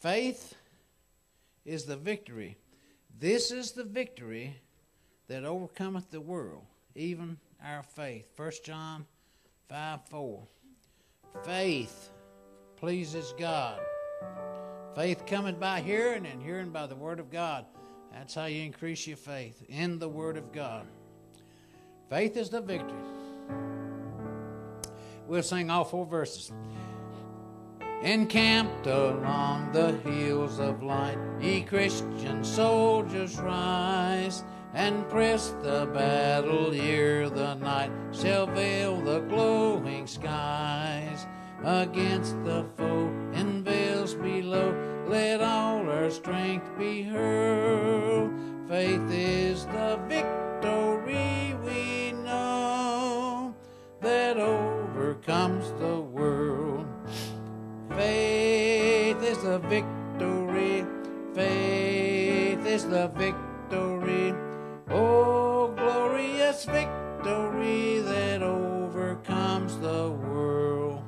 Faith is the victory. This is the victory that overcometh the world, even our faith. 1 John 5 4. Faith pleases God. Faith cometh by hearing, and hearing by the Word of God. That's how you increase your faith in the Word of God. Faith is the victory. We'll sing all four verses. Encamped along the hills of light, ye Christian soldiers rise and press the battle ere the night shall veil the glowing skies. Against the foe in vales below, let all our strength be hurled. Faith is the victory the victory. Faith is the victory. Oh, glorious victory that overcomes the world.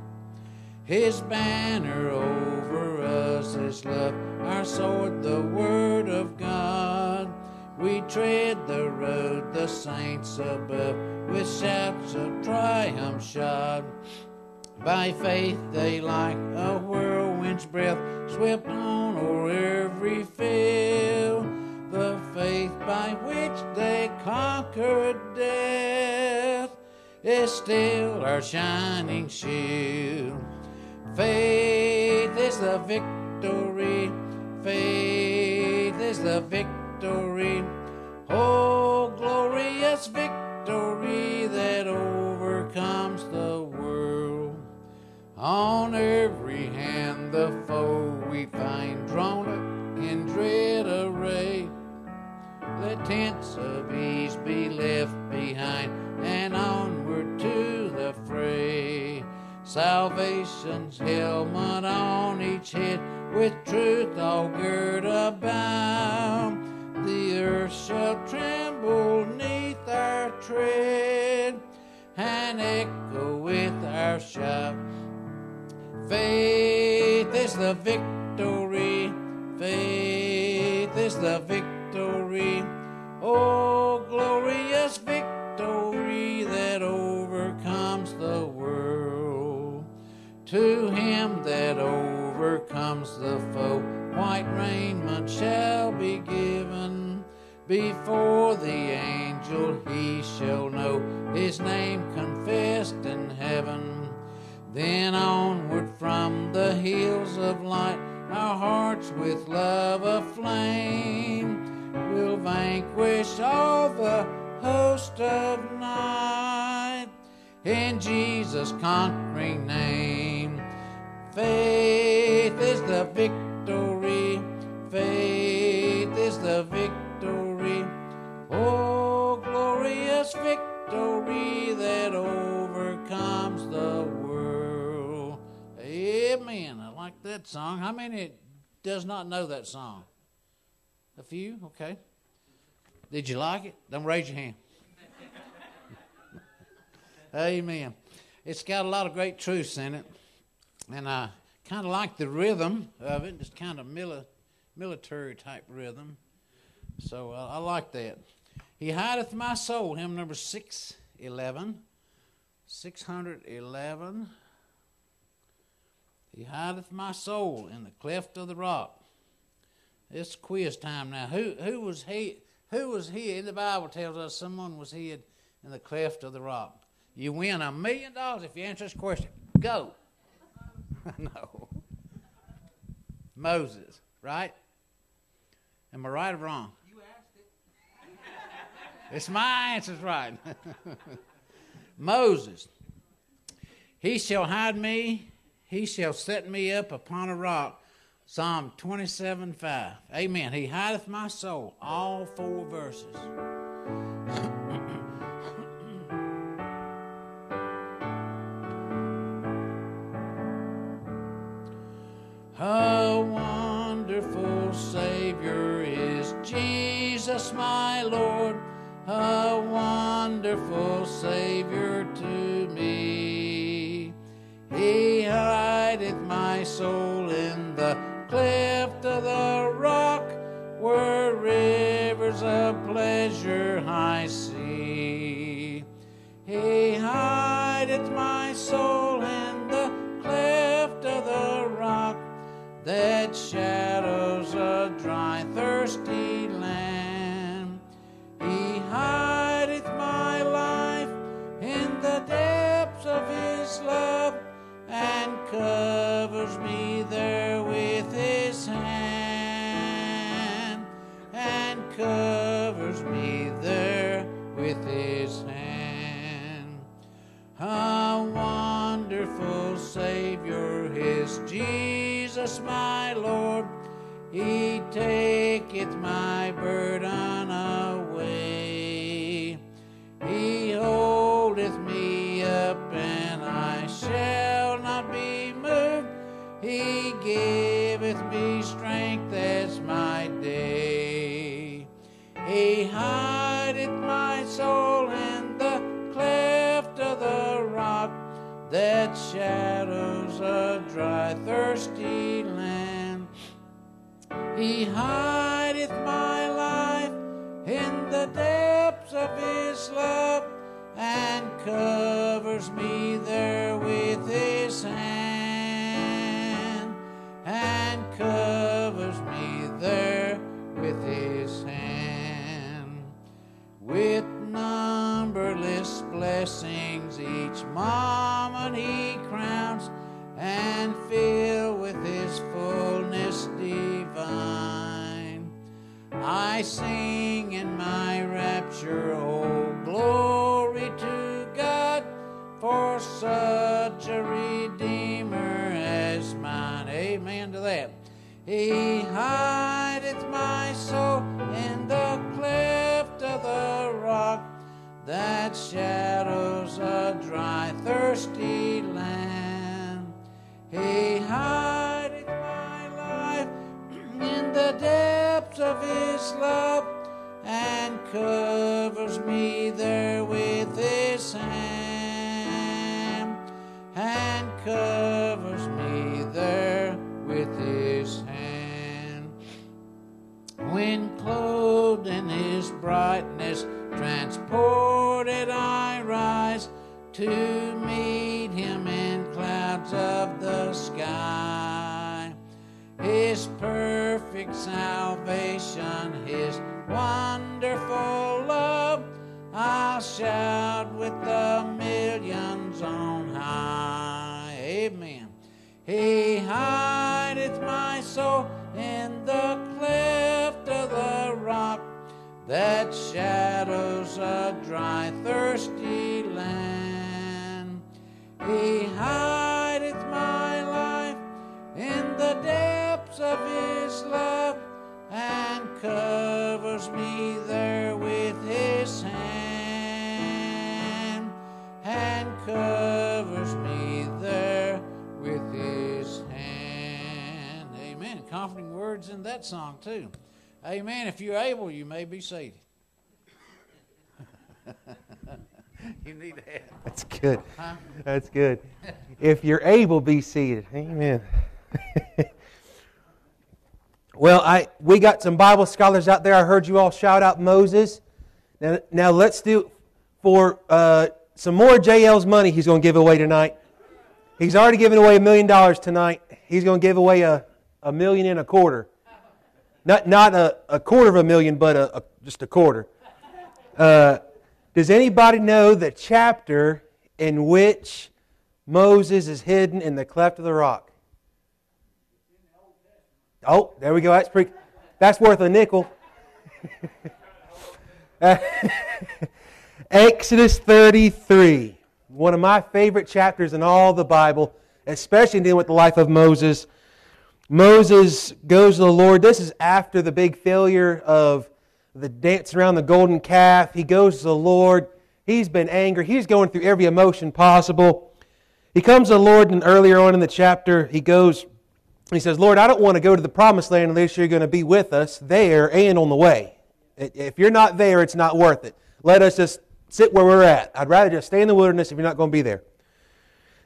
His banner over us is love, our sword, the word of God. We tread the road, the saints above, with shouts of triumph shod. By faith they like a whirlwind's breath swept on o'er every field. The faith by which they conquered death is still our shining shield. Faith is the victory. Faith is the victory. Oh, glorious victory On every hand the foe we find drawn up in dread array. The tents of ease be left behind and onward to the fray. Salvation's helmet the victory. Faith is the victory. Oh, glorious victory that overcomes the world. To him that overcomes the foe, white raiment shall be given. Before the angel he shall know his name confessed in heaven. Then onward from the hills of light, our hearts with love aflame will vanquish all the host of night in Jesus' conquering name. Faith is the victory. Faith is the victory. Oh, glorious victory that overcomes. Amen. I like that song. How many does not know that song? A few? Okay. Did you like it? Don't raise your hand. Amen. It's got a lot of great truths in it. And I kind of like the rhythm of it. It's kind of mili- military type rhythm. So uh, I like that. He hideth my soul, hymn number 611. 611. He hideth my soul in the cleft of the rock. It's quiz time now. Who who was he? Who was hid? The Bible tells us someone was hid in the cleft of the rock. You win a million dollars if you answer this question. Go. no. Moses, right? Am I right or wrong? You asked it. It's my answer's right. Moses. He shall hide me, he shall set me up upon a rock. Psalm 27 5. Amen. He hideth my soul. All four verses. A wonderful Savior is Jesus, my Lord. A wonderful Savior to me. He hideth my soul in the cleft of the rock where rivers of pleasure I see. He hideth my soul in the cleft of the rock that shadows a dry, thirsty covers me there with his hand and covers me there with his hand. A wonderful Savior is Jesus, my Lord. He taketh my burden that shadows a dry, thirsty land. He hideth my life in the depths of his love and covers me there with his hand and covers me there with his hand with numberless blessings each moment I sing in my rapture, oh glory to God, for such a Redeemer as mine. Amen to that. He hideth my soul in the cleft of the rock that shadows a dry, thirsty land. He hideth my life in the depths of his love and covers me there with his hand and covers me there with his hand. When clothed in his brightness transported I rise to meet him in clouds of the sky his perfect salvation, His wonderful love, I'll shout with the millions on high. Amen. He hideth my soul in the cleft of the rock that shadows a dry, thirsty land. He that song too. Amen. If you're able, you may be seated. you need to have. That's good. Huh? That's good. If you're able, be seated. Amen. well, I we got some Bible scholars out there. I heard you all shout out Moses. Now, now let's do for uh, some more JL's money. He's going to give away tonight. He's already given away a million dollars tonight. He's going to give away a, a million and a quarter. Not not a, a quarter of a million, but a, a just a quarter. Uh, does anybody know the chapter in which Moses is hidden in the cleft of the rock? Oh, there we go. That's pretty. That's worth a nickel. Exodus 33, one of my favorite chapters in all the Bible, especially dealing with the life of Moses. Moses goes to the Lord. This is after the big failure of the dance around the golden calf. He goes to the Lord. He's been angry. He's going through every emotion possible. He comes to the Lord, and earlier on in the chapter, he goes, he says, Lord, I don't want to go to the promised land unless you're going to be with us there and on the way. If you're not there, it's not worth it. Let us just sit where we're at. I'd rather just stay in the wilderness if you're not going to be there.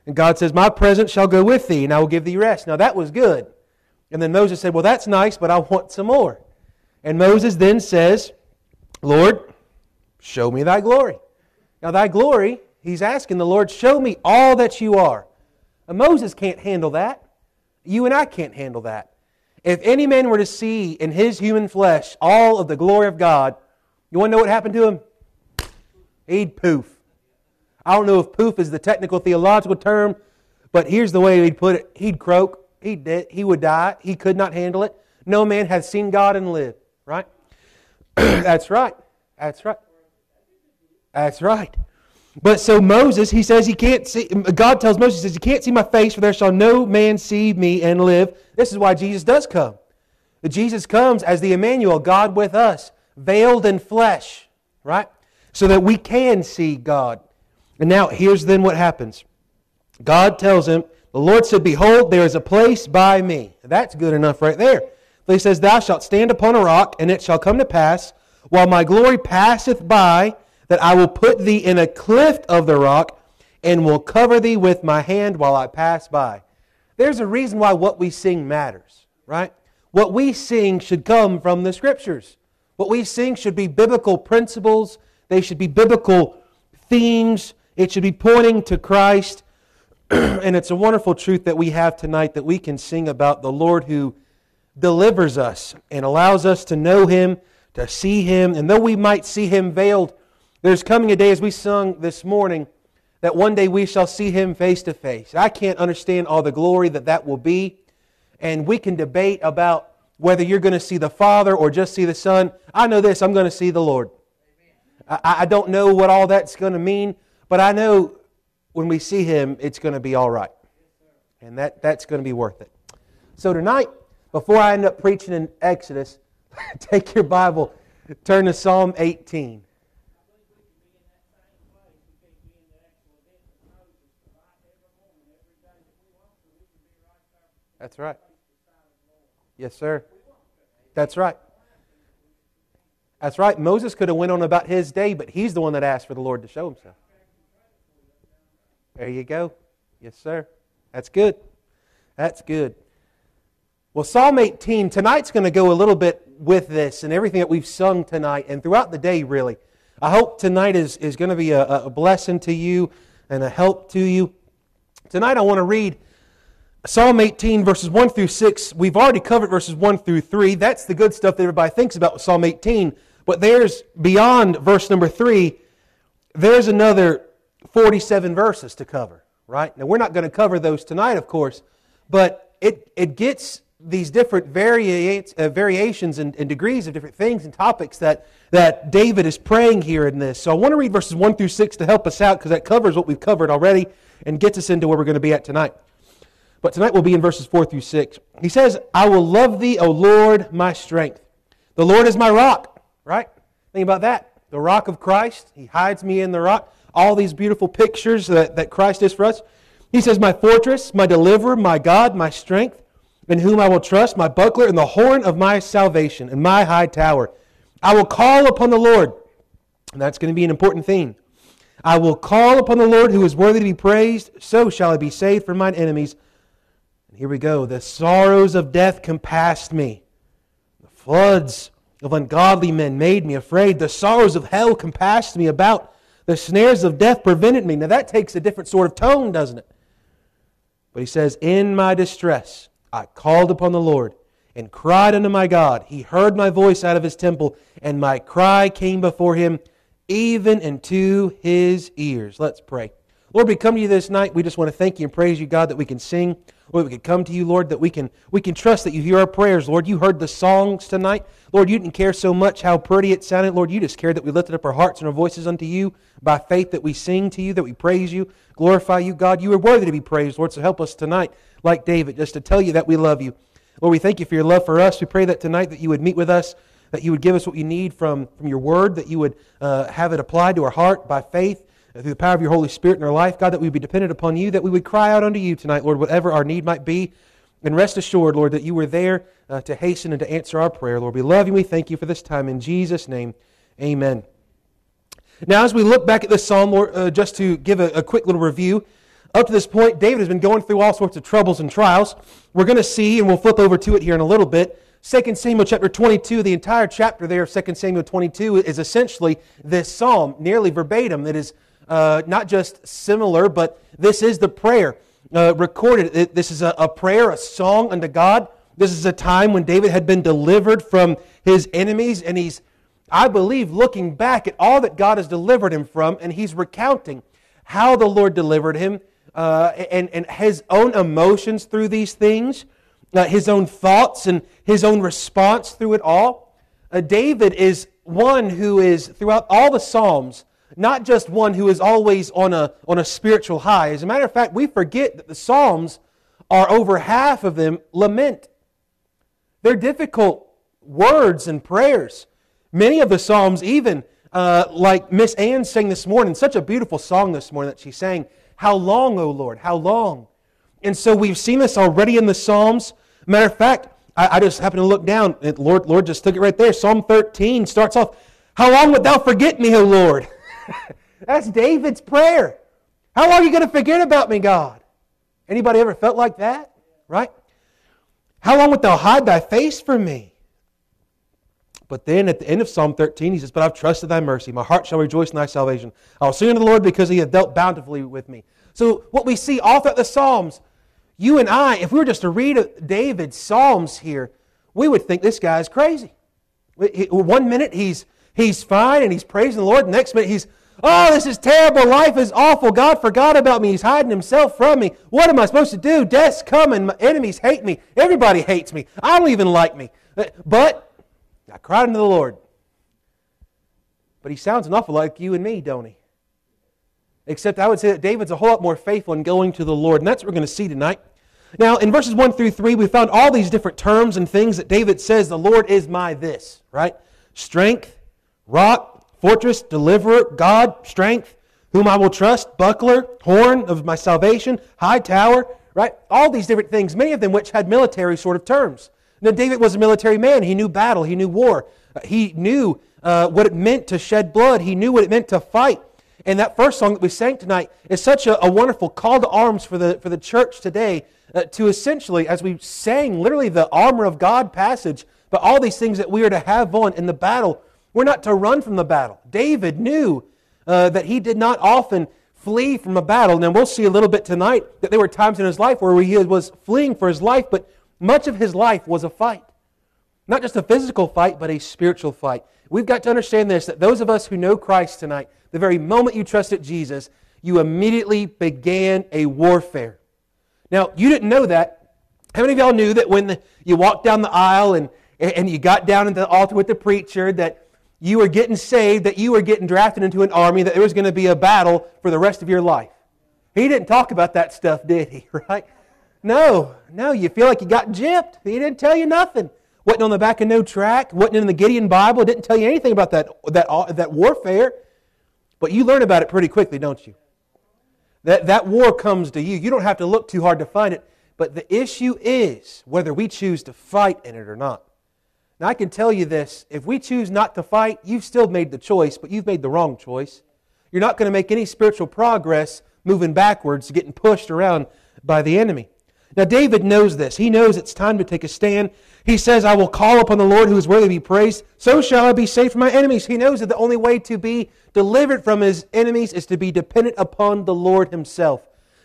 And God says, My presence shall go with thee, and I will give thee rest. Now that was good. And then Moses said, Well, that's nice, but I want some more. And Moses then says, Lord, show me thy glory. Now, thy glory, he's asking the Lord, show me all that you are. And Moses can't handle that. You and I can't handle that. If any man were to see in his human flesh all of the glory of God, you want to know what happened to him? He'd poof. I don't know if poof is the technical theological term, but here's the way he'd put it. He'd croak. He'd dead. He would die. He could not handle it. No man has seen God and lived. Right? That's right. That's right. That's right. But so Moses, he says he can't see, God tells Moses, he says, You can't see my face, for there shall no man see me and live. This is why Jesus does come. Jesus comes as the Emmanuel, God with us, veiled in flesh, right? So that we can see God. And now, here's then what happens God tells him, The Lord said, Behold, there is a place by me. That's good enough right there. So he says, Thou shalt stand upon a rock, and it shall come to pass, while my glory passeth by, that I will put thee in a cleft of the rock and will cover thee with my hand while I pass by. There's a reason why what we sing matters, right? What we sing should come from the Scriptures. What we sing should be biblical principles, they should be biblical themes, it should be pointing to Christ. and it's a wonderful truth that we have tonight that we can sing about the Lord who delivers us and allows us to know Him, to see Him. And though we might see Him veiled, there's coming a day, as we sung this morning, that one day we shall see him face to face. I can't understand all the glory that that will be. And we can debate about whether you're going to see the Father or just see the Son. I know this I'm going to see the Lord. I, I don't know what all that's going to mean, but I know when we see him, it's going to be all right. And that, that's going to be worth it. So tonight, before I end up preaching in Exodus, take your Bible, turn to Psalm 18. That's right. Yes, sir. That's right. That's right. Moses could have went on about his day, but he's the one that asked for the Lord to show himself. There you go. Yes, sir. That's good. That's good. Well, Psalm 18, tonight's going to go a little bit with this and everything that we've sung tonight and throughout the day, really. I hope tonight is, is going to be a, a blessing to you and a help to you. Tonight, I want to read Psalm 18, verses 1 through 6, we've already covered verses 1 through 3. That's the good stuff that everybody thinks about with Psalm 18. But there's, beyond verse number 3, there's another 47 verses to cover, right? Now, we're not going to cover those tonight, of course, but it, it gets these different variates, uh, variations and, and degrees of different things and topics that, that David is praying here in this. So I want to read verses 1 through 6 to help us out because that covers what we've covered already and gets us into where we're going to be at tonight. But tonight we'll be in verses 4 through 6. He says, I will love thee, O Lord, my strength. The Lord is my rock, right? Think about that. The rock of Christ. He hides me in the rock. All these beautiful pictures that, that Christ is for us. He says, My fortress, my deliverer, my God, my strength, in whom I will trust, my buckler, and the horn of my salvation, and my high tower. I will call upon the Lord. And that's going to be an important theme. I will call upon the Lord who is worthy to be praised. So shall I be saved from mine enemies. And here we go. The sorrows of death compassed me. The floods of ungodly men made me afraid. The sorrows of hell compassed me about. The snares of death prevented me. Now that takes a different sort of tone, doesn't it? But he says, In my distress, I called upon the Lord and cried unto my God. He heard my voice out of his temple, and my cry came before him, even into his ears. Let's pray. Lord, we come to you this night. We just want to thank you and praise you, God, that we can sing. We can come to you, Lord, that we can, we can trust that you hear our prayers. Lord, you heard the songs tonight. Lord, you didn't care so much how pretty it sounded. Lord, you just cared that we lifted up our hearts and our voices unto you by faith, that we sing to you, that we praise you, glorify you, God. You are worthy to be praised, Lord, so help us tonight, like David, just to tell you that we love you. Lord, we thank you for your love for us. We pray that tonight that you would meet with us, that you would give us what we need from, from your word, that you would uh, have it applied to our heart by faith through the power of your Holy Spirit in our life, God, that we be dependent upon you, that we would cry out unto you tonight, Lord, whatever our need might be. And rest assured, Lord, that you were there uh, to hasten and to answer our prayer. Lord, we love you. We thank you for this time. In Jesus' name, amen. Now, as we look back at this psalm, Lord, uh, just to give a, a, quick little review, Up to this point, David has been going through all sorts of troubles and trials. We're going to see, and we'll flip over to it here in a little bit. 2 Samuel chapter 22, the entire chapter there of 2 Samuel 22 is essentially this psalm, nearly verbatim, that is uh, not just similar, but this is the prayer uh, recorded. This is a, a prayer, a song unto God. This is a time when David had been delivered from his enemies, and he's, I believe, looking back at all that God has delivered him from, and he's recounting how the Lord delivered him uh, and, and his own emotions through these things, uh, his own thoughts and his own response through it all. Uh, David is one who is, throughout all the Psalms, not just one who is always on a, on a spiritual high. As a matter of fact, we forget that the Psalms are over half of them lament. They're difficult words and prayers. Many of the Psalms, even uh, like Miss Ann sang this morning, such a beautiful song this morning that she sang, How long, O Lord, how long? And so we've seen this already in the Psalms. Matter of fact, I, I just happened to look down, Lord, Lord just took it right there. Psalm 13 starts off, How long wilt thou forget me, O Lord? That's David's prayer. How long are you going to forget about me, God? Anybody ever felt like that? Right? How long wilt thou hide thy face from me? But then at the end of Psalm 13, he says, But I've trusted thy mercy. My heart shall rejoice in thy salvation. I will sing unto the Lord because he hath dealt bountifully with me. So, what we see all throughout the Psalms, you and I, if we were just to read David's Psalms here, we would think this guy is crazy. One minute he's, he's fine and he's praising the Lord. The next minute he's, Oh, this is terrible. Life is awful. God forgot about me. He's hiding himself from me. What am I supposed to do? Death's coming. My enemies hate me. Everybody hates me. I don't even like me. Uh, but I cried unto the Lord. But he sounds an awful like you and me, don't he? Except I would say that David's a whole lot more faithful in going to the Lord. And that's what we're going to see tonight. Now, in verses 1 through 3, we found all these different terms and things that David says, the Lord is my this, right? Strength, rock, fortress, deliverer, God, strength, whom I will trust, buckler, horn of my salvation, high tower, right? All these different things, many of them which had military sort of terms. Now, David was a military man. He knew battle, he knew war, uh, he knew uh, what it meant to shed blood, he knew what it meant to fight. And that first song that we sang tonight is such a, a wonderful call to arms for the, for the church today uh, to essentially, as we sang literally the armor of God passage, but all these things that we are to have on in the battle we're not to run from the battle. David knew uh, that he did not often flee from a battle. Now, we'll see a little bit tonight that there were times in his life where he was fleeing for his life, but much of his life was a fight. Not just a physical fight, but a spiritual fight. We've got to understand this that those of us who know Christ tonight, the very moment you trusted Jesus, you immediately began a warfare. Now, you didn't know that. How many of y'all knew that when the, you walked down the aisle and, and you got down into the altar with the preacher, that you were getting saved, that you were getting drafted into an army, that there was going to be a battle for the rest of your life. He didn't talk about that stuff, did he? Right? No, no, you feel like you got gypped. He didn't tell you nothing. Wasn't on the back of no track, wasn't in the Gideon Bible, didn't tell you anything about that, that, that warfare. But you learn about it pretty quickly, don't you? That, that war comes to you. You don't have to look too hard to find it. But the issue is whether we choose to fight in it or not. Now, I can tell you this if we choose not to fight, you've still made the choice, but you've made the wrong choice. You're not going to make any spiritual progress moving backwards, getting pushed around by the enemy. Now, David knows this. He knows it's time to take a stand. He says, I will call upon the Lord who is worthy to be praised. So shall I be saved from my enemies. He knows that the only way to be delivered from his enemies is to be dependent upon the Lord himself.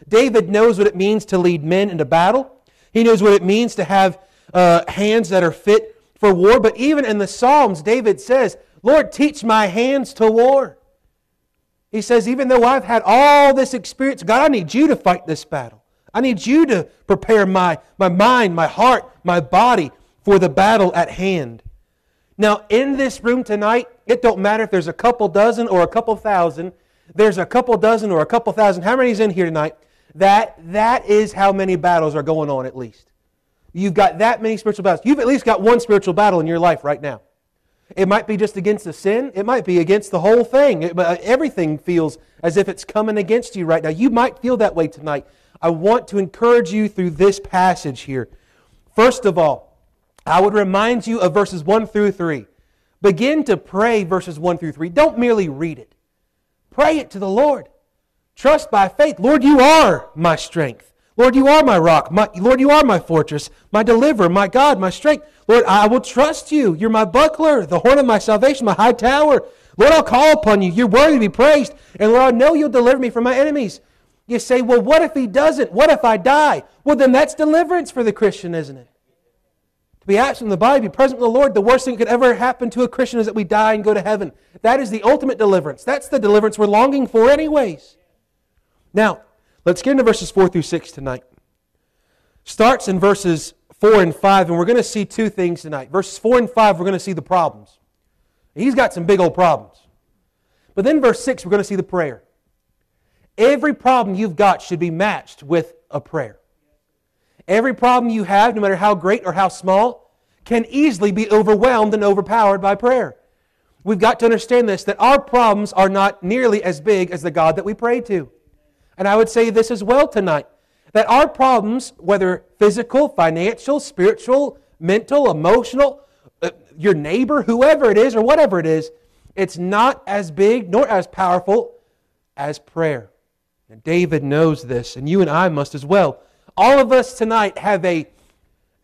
David knows what it means to lead men into battle. He knows what it means to have uh, hands that are fit for war. But even in the Psalms, David says, Lord, teach my hands to war. He says, even though I've had all this experience, God, I need you to fight this battle. I need you to prepare my, my mind, my heart, my body for the battle at hand. Now, in this room tonight, it don't matter if there's a couple dozen or a couple thousand. There's a couple dozen or a couple thousand. How many's in here tonight? That, that is how many battles are going on at least. You've got that many spiritual battles. You've at least got one spiritual battle in your life right now. It might be just against a sin. It might be against the whole thing. It, uh, everything feels as if it's coming against you right now. You might feel that way tonight. I want to encourage you through this passage here. First of all, I would remind you of verses 1 through 3. Begin to pray verses 1 through 3. Don't merely read it. Pray it to the Lord. Trust by faith. Lord, you are my strength. Lord, you are my rock. My, Lord, you are my fortress, my deliverer, my God, my strength. Lord, I will trust you. You're my buckler, the horn of my salvation, my high tower. Lord, I'll call upon you. You're worthy to be praised. And Lord, I know you'll deliver me from my enemies. You say, well, what if he doesn't? What if I die? Well, then that's deliverance for the Christian, isn't it? To be absent in the body, be present with the Lord, the worst thing that could ever happen to a Christian is that we die and go to heaven. That is the ultimate deliverance. That's the deliverance we're longing for, anyways. Now, let's get into verses 4 through 6 tonight. Starts in verses 4 and 5, and we're going to see two things tonight. Verses 4 and 5, we're going to see the problems. He's got some big old problems. But then, verse 6, we're going to see the prayer. Every problem you've got should be matched with a prayer. Every problem you have, no matter how great or how small, can easily be overwhelmed and overpowered by prayer. We've got to understand this that our problems are not nearly as big as the God that we pray to. And I would say this as well tonight that our problems, whether physical, financial, spiritual, mental, emotional, uh, your neighbor, whoever it is, or whatever it is, it's not as big nor as powerful as prayer. And David knows this, and you and I must as well. All of us tonight have a,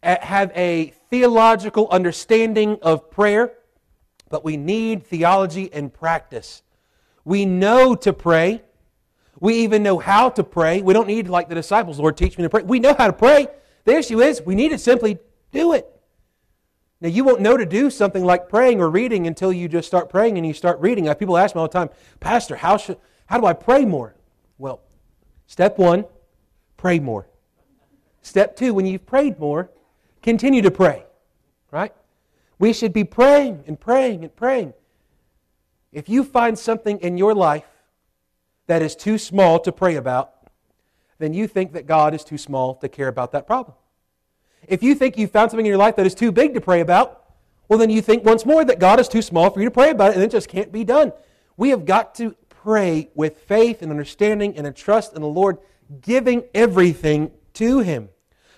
have a theological understanding of prayer, but we need theology and practice. We know to pray. We even know how to pray. We don't need, like the disciples, Lord, teach me to pray. We know how to pray. The issue is we need to simply do it. Now, you won't know to do something like praying or reading until you just start praying and you start reading. People ask me all the time, Pastor, how, should, how do I pray more? Well, step one, pray more. Step two, when you've prayed more, continue to pray. Right? We should be praying and praying and praying. If you find something in your life that is too small to pray about, then you think that God is too small to care about that problem. If you think you found something in your life that is too big to pray about, well, then you think once more that God is too small for you to pray about it and it just can't be done. We have got to pray with faith and understanding and a trust in the Lord, giving everything to Him.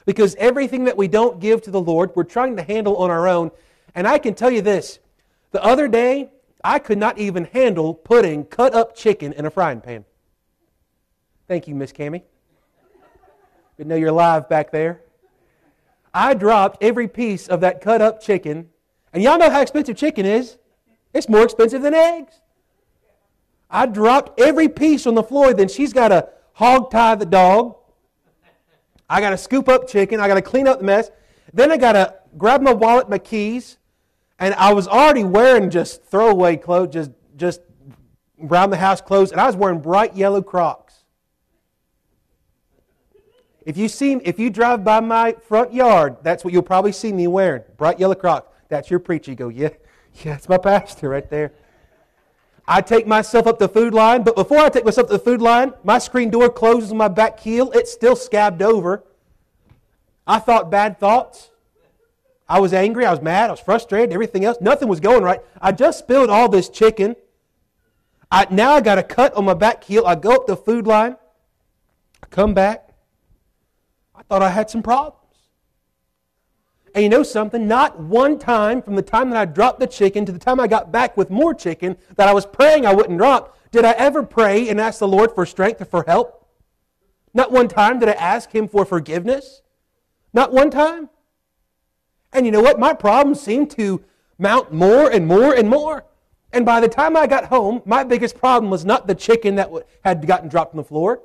Because everything that we don't give to the Lord, we're trying to handle on our own. And I can tell you this the other day, I could not even handle putting cut up chicken in a frying pan. Thank you, Miss Cammy. Good know you're live back there. I dropped every piece of that cut up chicken. And y'all know how expensive chicken is. It's more expensive than eggs. I dropped every piece on the floor. Then she's got to hog tie the dog. I got to scoop up chicken. I got to clean up the mess. Then I got to grab my wallet, my keys, and I was already wearing just throwaway clothes, just just around the house clothes, and I was wearing bright yellow Crocs. If you see, if you drive by my front yard, that's what you'll probably see me wearing: bright yellow Crocs. That's your preacher. You go, yeah, yeah, that's my pastor right there. I take myself up the Food Lion, but before I take myself to the Food Lion, my screen door closes on my back heel. It's still scabbed over. I thought bad thoughts. I was angry. I was mad. I was frustrated. Everything else. Nothing was going right. I just spilled all this chicken. I, now I got a cut on my back heel. I go up the Food Lion. I come back. I thought I had some problems. And you know something? Not one time from the time that I dropped the chicken to the time I got back with more chicken that I was praying I wouldn't drop, did I ever pray and ask the Lord for strength or for help? Not one time did I ask Him for forgiveness. Not one time. And you know what? My problems seemed to mount more and more and more. And by the time I got home, my biggest problem was not the chicken that had gotten dropped on the floor,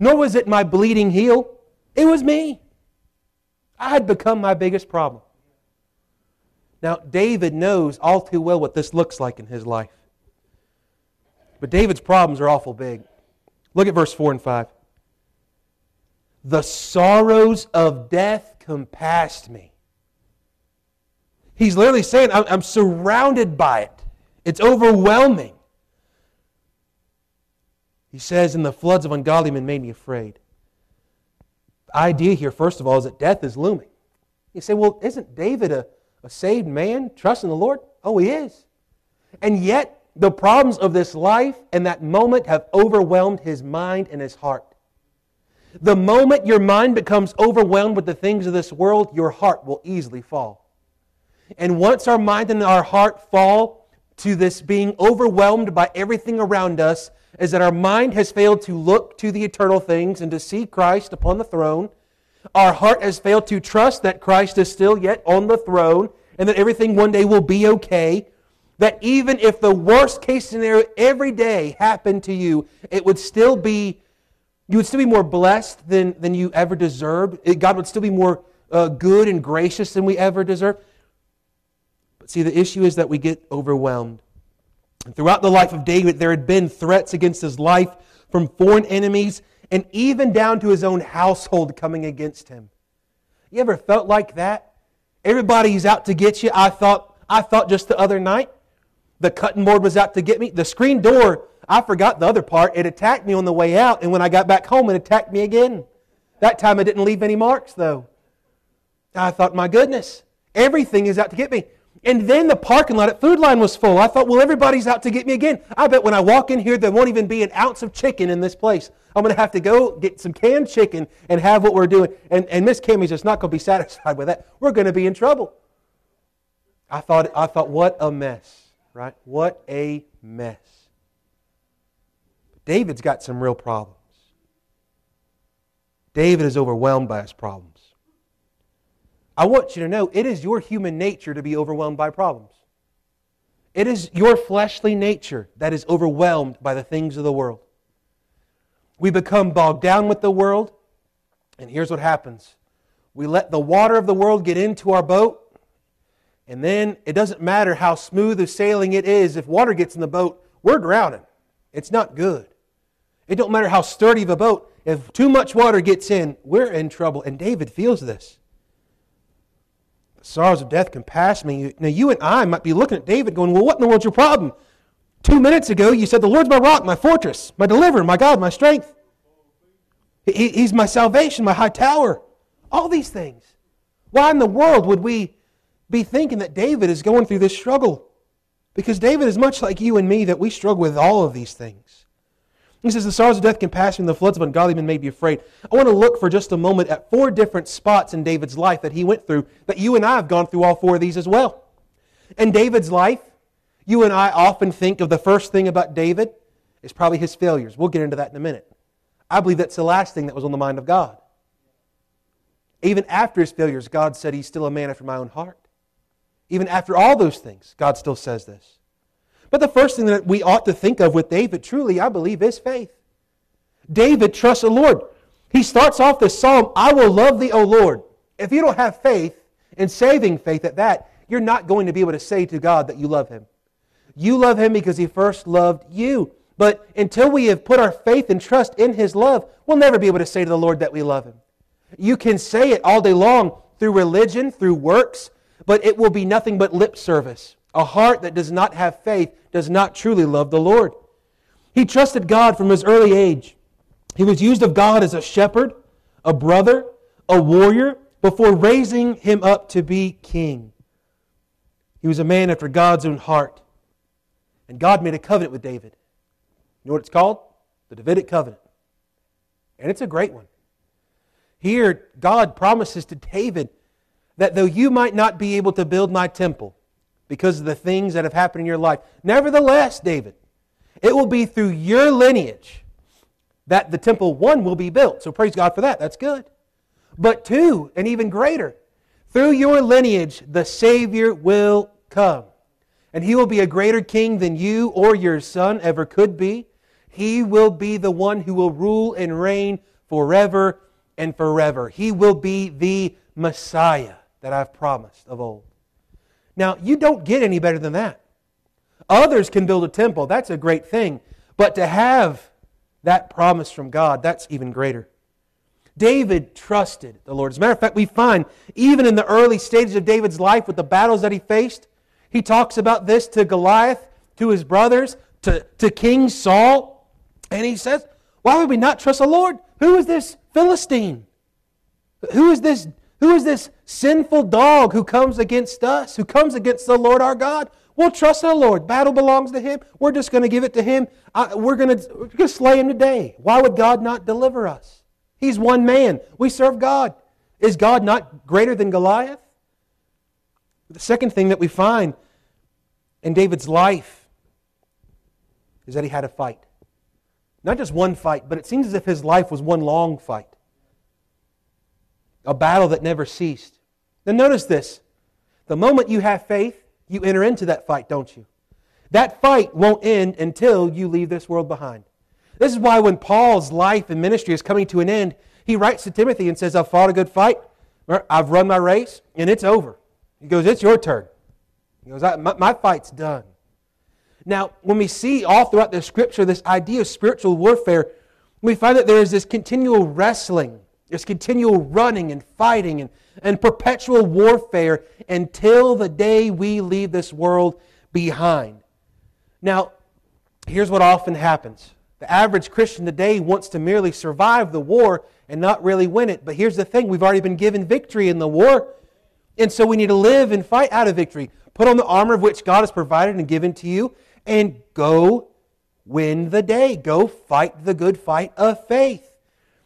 nor was it my bleeding heel. It was me. I had become my biggest problem. Now, David knows all too well what this looks like in his life. But David's problems are awful big. Look at verse 4 and 5. The sorrows of death compassed me. He's literally saying, I'm surrounded by it. It's overwhelming. He says, And the floods of ungodly men made me afraid The idea here, first of all, is that death is looming. You say, well, isn't David a, a saved man, trusting the Lord? Oh, he is. And yet, the problems of this life and that moment have overwhelmed his mind and his heart. The moment your mind becomes overwhelmed with the things of this world, your heart will easily fall. And once our mind and our heart fall to this being overwhelmed by everything around us, is that our mind has failed to look to the eternal things and to see Christ upon the throne. Our heart has failed to trust that Christ is still yet on the throne and that everything one day will be okay. That even if the worst case scenario every day happened to you, it would still be, you would still be more blessed than, than you ever deserved. God would still be more uh, good and gracious than we ever deserve. But see, the issue is that we get overwhelmed. And throughout the life of David, there had been threats against his life from foreign enemies and even down to his own household coming against him. You ever felt like that? Everybody's out to get you. I thought, I thought just the other night the cutting board was out to get me. The screen door, I forgot the other part. It attacked me on the way out, and when I got back home, it attacked me again. That time it didn't leave any marks, though. I thought, my goodness, everything is out to get me. And then the parking lot at Food Lion was full. I thought, well, everybody's out to get me again. I bet when I walk in here, there won't even be an ounce of chicken in this place. I'm going to have to go get some canned chicken and have what we're doing. And, and Miss Cammy's just not going to be satisfied with that. We're going to be in trouble. I thought, I thought, what a mess, right? What a mess. David's got some real problems. David is overwhelmed by his problems. I want you to know it is your human nature to be overwhelmed by problems. It is your fleshly nature that is overwhelmed by the things of the world. We become bogged down with the world, and here's what happens we let the water of the world get into our boat, and then it doesn't matter how smooth of sailing it is, if water gets in the boat, we're drowning. It's not good. It don't matter how sturdy of a boat, if too much water gets in, we're in trouble. And David feels this sorrows of death can pass me. Now, you and I might be looking at David going, Well, what in the world's your problem? Two minutes ago, you said, The Lord's my rock, my fortress, my deliverer, my God, my strength. He, he's my salvation, my high tower. All these things. Why in the world would we be thinking that David is going through this struggle? Because David is much like you and me, that we struggle with all of these things. He says, The sorrows of death can pass and the floods of ungodly men may be afraid. I want to look for just a moment at four different spots in David's life that he went through, that you and I have gone through all four of these as well. In David's life, you and I often think of the first thing about David is probably his failures. We'll get into that in a minute. I believe that's the last thing that was on the mind of God. Even after his failures, God said he's still a man after my own heart. Even after all those things, God still says this. But the first thing that we ought to think of with David, truly, I believe, is faith. David trusts the Lord. He starts off this psalm, I will love thee, O Lord. If you don't have faith, and saving faith at that, you're not going to be able to say to God that you love him. You love him because he first loved you. But until we have put our faith and trust in his love, we'll never be able to say to the Lord that we love him. You can say it all day long through religion, through works, but it will be nothing but lip service. A heart that does not have faith does not truly love the Lord. He trusted God from his early age. He was used of God as a shepherd, a brother, a warrior, before raising him up to be king. He was a man after God's own heart. And God made a covenant with David. You know what it's called? The Davidic covenant. And it's a great one. Here, God promises to David that though you might not be able to build my temple, because of the things that have happened in your life. Nevertheless, David, it will be through your lineage that the temple, one, will be built. So praise God for that. That's good. But two, and even greater, through your lineage, the Savior will come. And he will be a greater king than you or your son ever could be. He will be the one who will rule and reign forever and forever. He will be the Messiah that I've promised of old. Now, you don't get any better than that. Others can build a temple, that's a great thing. But to have that promise from God, that's even greater. David trusted the Lord. As a matter of fact, we find even in the early stages of David's life with the battles that he faced, he talks about this to Goliath, to his brothers, to, to King Saul. And he says, Why would we not trust the Lord? Who is this Philistine? Who is this who is this sinful dog who comes against us, who comes against the Lord our God? We'll trust the Lord. Battle belongs to Him. We're just going to give it to Him. we're going to slay Him today. Why would God not deliver us? He's one man. We serve God. Is God not greater than Goliath? The second thing that we find in David's life is that he had a fight. Not just one fight, but it seems as if his life was one long fight. A battle that never ceased. Then notice this. The moment you have faith, you enter into that fight, don't you? That fight won't end until you leave this world behind. This is why when Paul's life and ministry is coming to an end, he writes to Timothy and says, I've fought a good fight, I've run my race, and it's over. He goes, It's your turn. He goes, my, my fight's done. Now, when we see all throughout the scripture this idea of spiritual warfare, we find that there is this continual wrestling, there's continual running and fighting and, and perpetual warfare until the day we leave this world behind. Now, here's what often happens the average Christian today wants to merely survive the war and not really win it. But here's the thing we've already been given victory in the war, and so we need to live and fight out of victory. Put on the armor of which God has provided and given to you, and go win the day. Go fight the good fight of faith.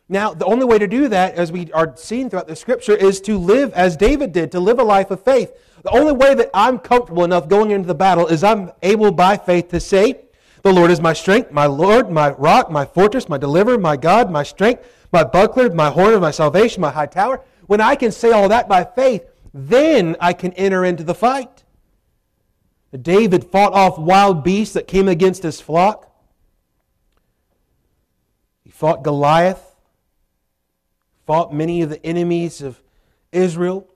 Now, the only way to do that, as we are seeing throughout the scripture, is to live as David did, to live a life of faith. The only way that I'm comfortable enough going into the battle is I'm able by faith to say, The Lord is my strength, my Lord, my rock, my fortress, my deliverer, my God, my strength, my buckler, my horn of my salvation, my high tower. When I can say all that by faith, then I can enter into the fight. David fought off wild beasts that came against his flock. He fought Goliath, fought many of the enemies of Israel.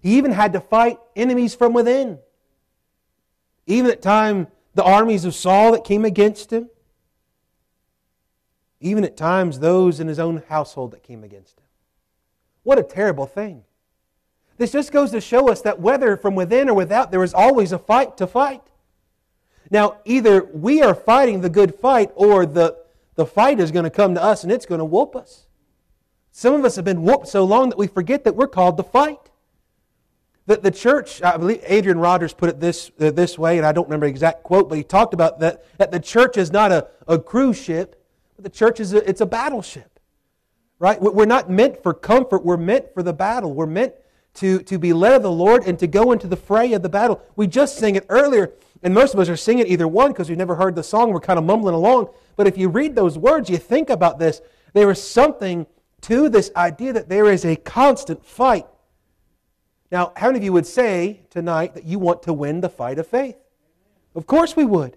He even had to fight enemies from within. Even at time the armies of Saul that came against him. Even at times those in his own household that came against him. What a terrible thing. This just goes to show us that whether from within or without, there is always a fight to fight. Now, either we are fighting the good fight or the, the fight is going to come to us and it's going to whoop us. Some of us have been whooped so long that we forget that we're called to fight. That the church, I believe Adrian Rogers put it this, uh, this way, and I don't remember the exact quote, but he talked about that, that the church is not a, a cruise ship, but the church is a, it's a battleship. Right? We're not meant for comfort, we're meant for the battle. We're meant to, to be led of the Lord and to go into the fray of the battle. We just sang it earlier, and most of us are singing either one because we've never heard the song, we're kind of mumbling along. But if you read those words, you think about this, there is something to this idea that there is a constant fight. Now, how many of you would say tonight that you want to win the fight of faith? Of course we would.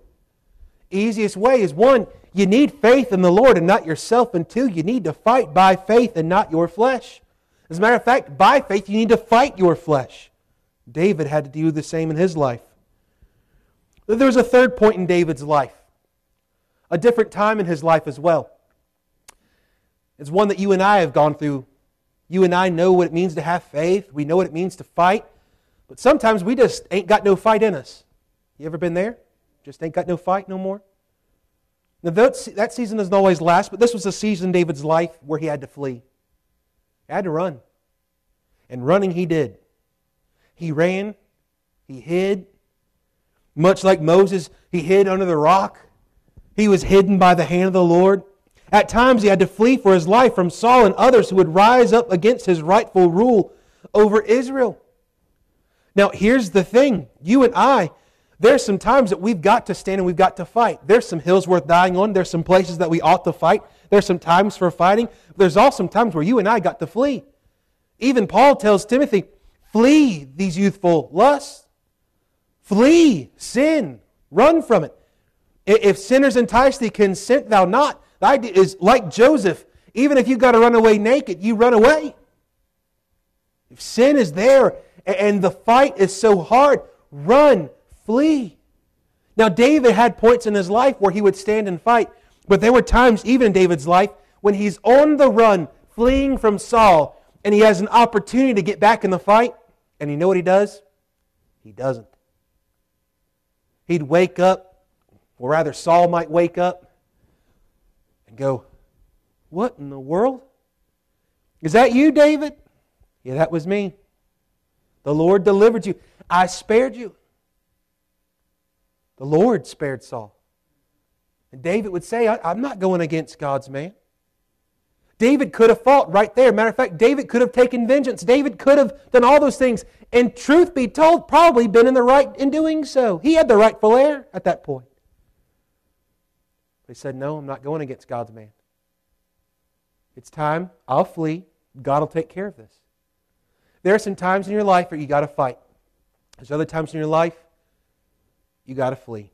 Easiest way is one, you need faith in the Lord and not yourself, and two, you need to fight by faith and not your flesh. As a matter of fact, by faith, you need to fight your flesh. David had to do the same in his life. There was a third point in David's life, a different time in his life as well. It's one that you and I have gone through. You and I know what it means to have faith, we know what it means to fight, but sometimes we just ain't got no fight in us. You ever been there? Just ain't got no fight no more? Now, that season doesn't always last, but this was a season in David's life where he had to flee. He had to run. And running he did. He ran, he hid. Much like Moses, he hid under the rock. He was hidden by the hand of the Lord. At times, he had to flee for his life from Saul and others who would rise up against his rightful rule over Israel. Now, here's the thing you and I, there's some times that we've got to stand and we've got to fight. There's some hills worth dying on, there's some places that we ought to fight. There's some times for fighting. There's also some times where you and I got to flee. Even Paul tells Timothy, flee these youthful lusts. Flee sin. Run from it. If sinners entice thee, consent thou not. The idea is like Joseph. Even if you've got to run away naked, you run away. If sin is there and the fight is so hard, run, flee. Now, David had points in his life where he would stand and fight. But there were times, even in David's life, when he's on the run, fleeing from Saul, and he has an opportunity to get back in the fight. And you know what he does? He doesn't. He'd wake up, or rather, Saul might wake up and go, What in the world? Is that you, David? Yeah, that was me. The Lord delivered you. I spared you. The Lord spared Saul. And David would say, I'm not going against God's man. David could have fought right there. Matter of fact, David could have taken vengeance. David could have done all those things. And truth be told, probably been in the right in doing so. He had the rightful heir at that point. They said, No, I'm not going against God's man. It's time. I'll flee. God will take care of this. There are some times in your life where you got to fight. There's other times in your life you got to flee.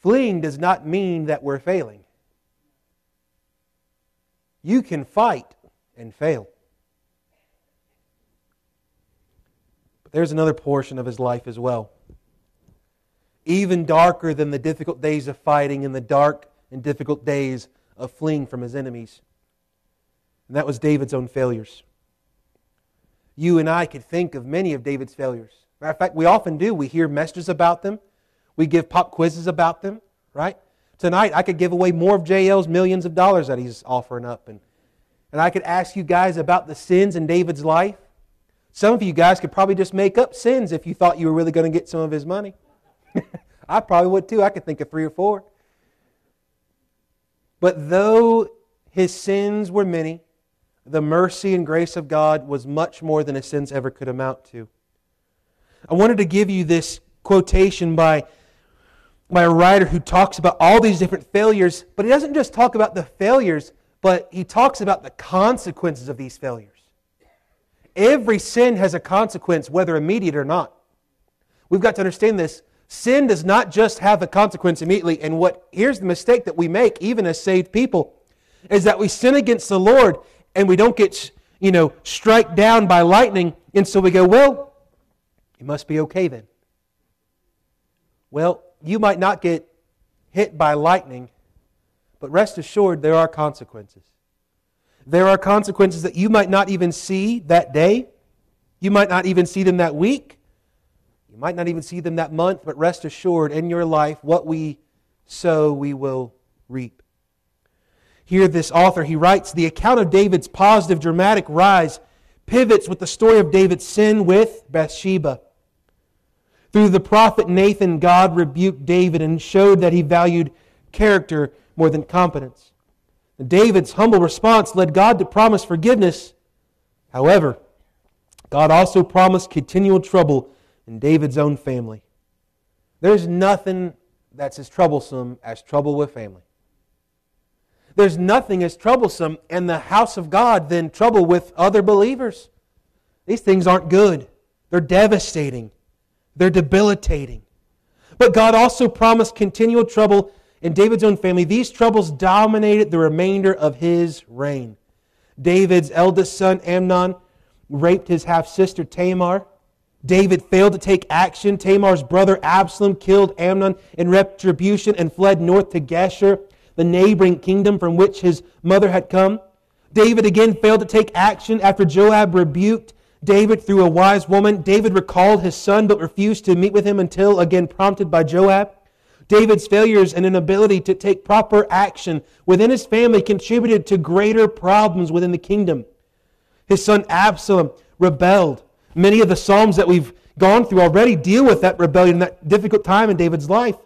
Fleeing does not mean that we're failing. You can fight and fail. But there's another portion of his life as well. Even darker than the difficult days of fighting and the dark and difficult days of fleeing from his enemies. And that was David's own failures. You and I could think of many of David's failures. Matter of fact, we often do. We hear messages about them. We give pop quizzes about them, right? Tonight, I could give away more of JL's millions of dollars that he's offering up. And, and I could ask you guys about the sins in David's life. Some of you guys could probably just make up sins if you thought you were really going to get some of his money. I probably would too. I could think of three or four. But though his sins were many, the mercy and grace of God was much more than his sins ever could amount to. I wanted to give you this quotation by, by a writer who talks about all these different failures, but he doesn't just talk about the failures, but he talks about the consequences of these failures. Every sin has a consequence, whether immediate or not. We've got to understand this. Sin does not just have a consequence immediately. And what here's the mistake that we make, even as saved people, is that we sin against the Lord and we don't get, you know, struck down by lightning, and so we go, well, it must be okay then. Well, you might not get hit by lightning, but rest assured there are consequences. There are consequences that you might not even see that day. You might not even see them that week. You might not even see them that month, but rest assured in your life, what we sow, we will reap. Here, this author, he writes the account of David's positive, dramatic rise pivots with the story of David's sin with Bathsheba. Through the prophet Nathan, God rebuked David and showed that he valued character more than competence. David's humble response led God to promise forgiveness. However, God also promised continual trouble in David's own family. There's nothing that's as troublesome as trouble with family. There's nothing as troublesome in the house of God than trouble with other believers. These things aren't good, they're devastating, they're debilitating. But God also promised continual trouble in David's own family. These troubles dominated the remainder of his reign. David's eldest son, Amnon, raped his half sister, Tamar. David failed to take action. Tamar's brother, Absalom, killed Amnon in retribution and fled north to Geshur the neighboring kingdom from which his mother had come. David again failed to take action after Joab rebuked David through a wise woman. David recalled his son but refused to meet with him until again prompted by Joab. David's failures and inability to take proper action within his family contributed to greater problems within the kingdom. His son Absalom rebelled. Many of the Psalms that we've gone through already deal with that rebellion, that difficult time in David's life.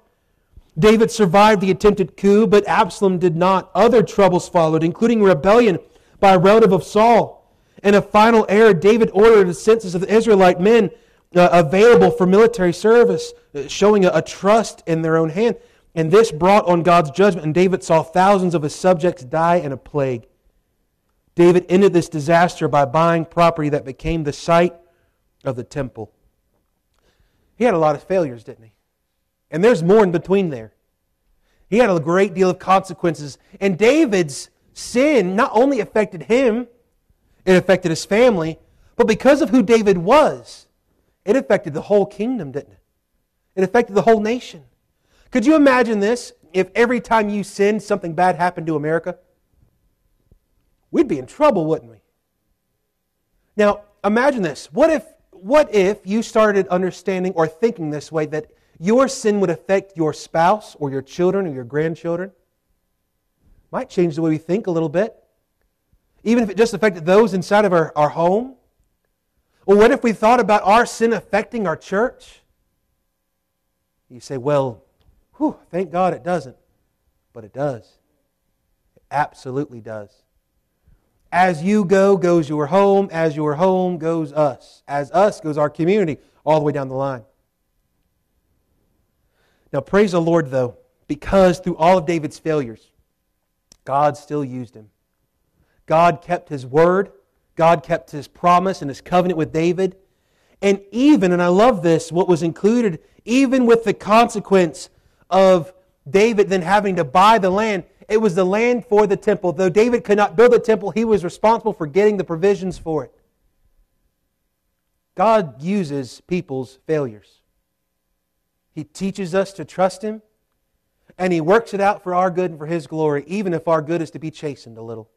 David survived the attempted coup, but Absalom did not. Other troubles followed, including rebellion by a relative of Saul. In a final error, David ordered a census of the Israelite men uh, available for military service, uh, showing a, a trust in their own hand. And this brought on God's judgment, and David saw thousands of his subjects die in a plague. David ended this disaster by buying property that became the site of the temple. He had a lot of failures, didn't he? And there's more in between there. He had a great deal of consequences. And David's sin not only affected him, it affected his family, but because of who David was, it affected the whole kingdom, didn't it? It affected the whole nation. Could you imagine this if every time you sinned, something bad happened to America? We'd be in trouble, wouldn't we? Now, imagine this. What if, what if you started understanding or thinking this way that your sin would affect your spouse or your children or your grandchildren. Might change the way we think a little bit. Even if it just affected those inside of our, our home. Well, what if we thought about our sin affecting our church? You say, well, whew, thank God it doesn't. But it does. It absolutely does. As you go, goes your home. As your home, goes us. As us, goes our community, all the way down the line. Now, praise the Lord, though. because through all of David's failures, God still used him. God kept his word, God kept his promise and his covenant with David. And even, and I love this, what was included, even with the consequence of David then having to buy the land, it was the land for the temple. Though David could not build the temple, he was responsible for getting the provisions for it. God uses people's failures. He teaches us to trust Him, and He works it out for our good and for His glory, even if our good is to be chastened a little.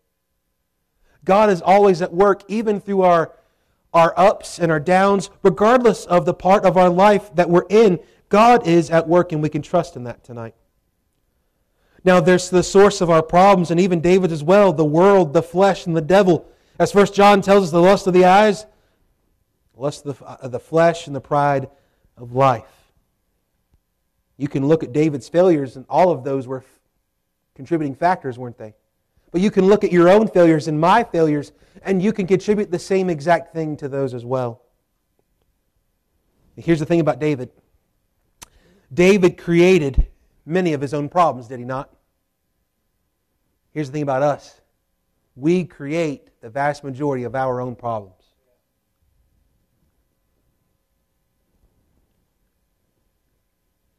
God is always at work, even through our, our ups and our downs, regardless of the part of our life that we're in. God is at work, and we can trust in that tonight. Now, there's the source of our problems, and even David as well the world, the flesh, and the devil. As First John tells us, the lust of the eyes, lust of the, of the flesh, and the pride of life. You can look at David's failures, and all of those were contributing factors, weren't they? But you can look at your own failures and my failures, and you can contribute the same exact thing to those as well. Here's the thing about David David created many of his own problems, did he not? Here's the thing about us we create the vast majority of our own problems.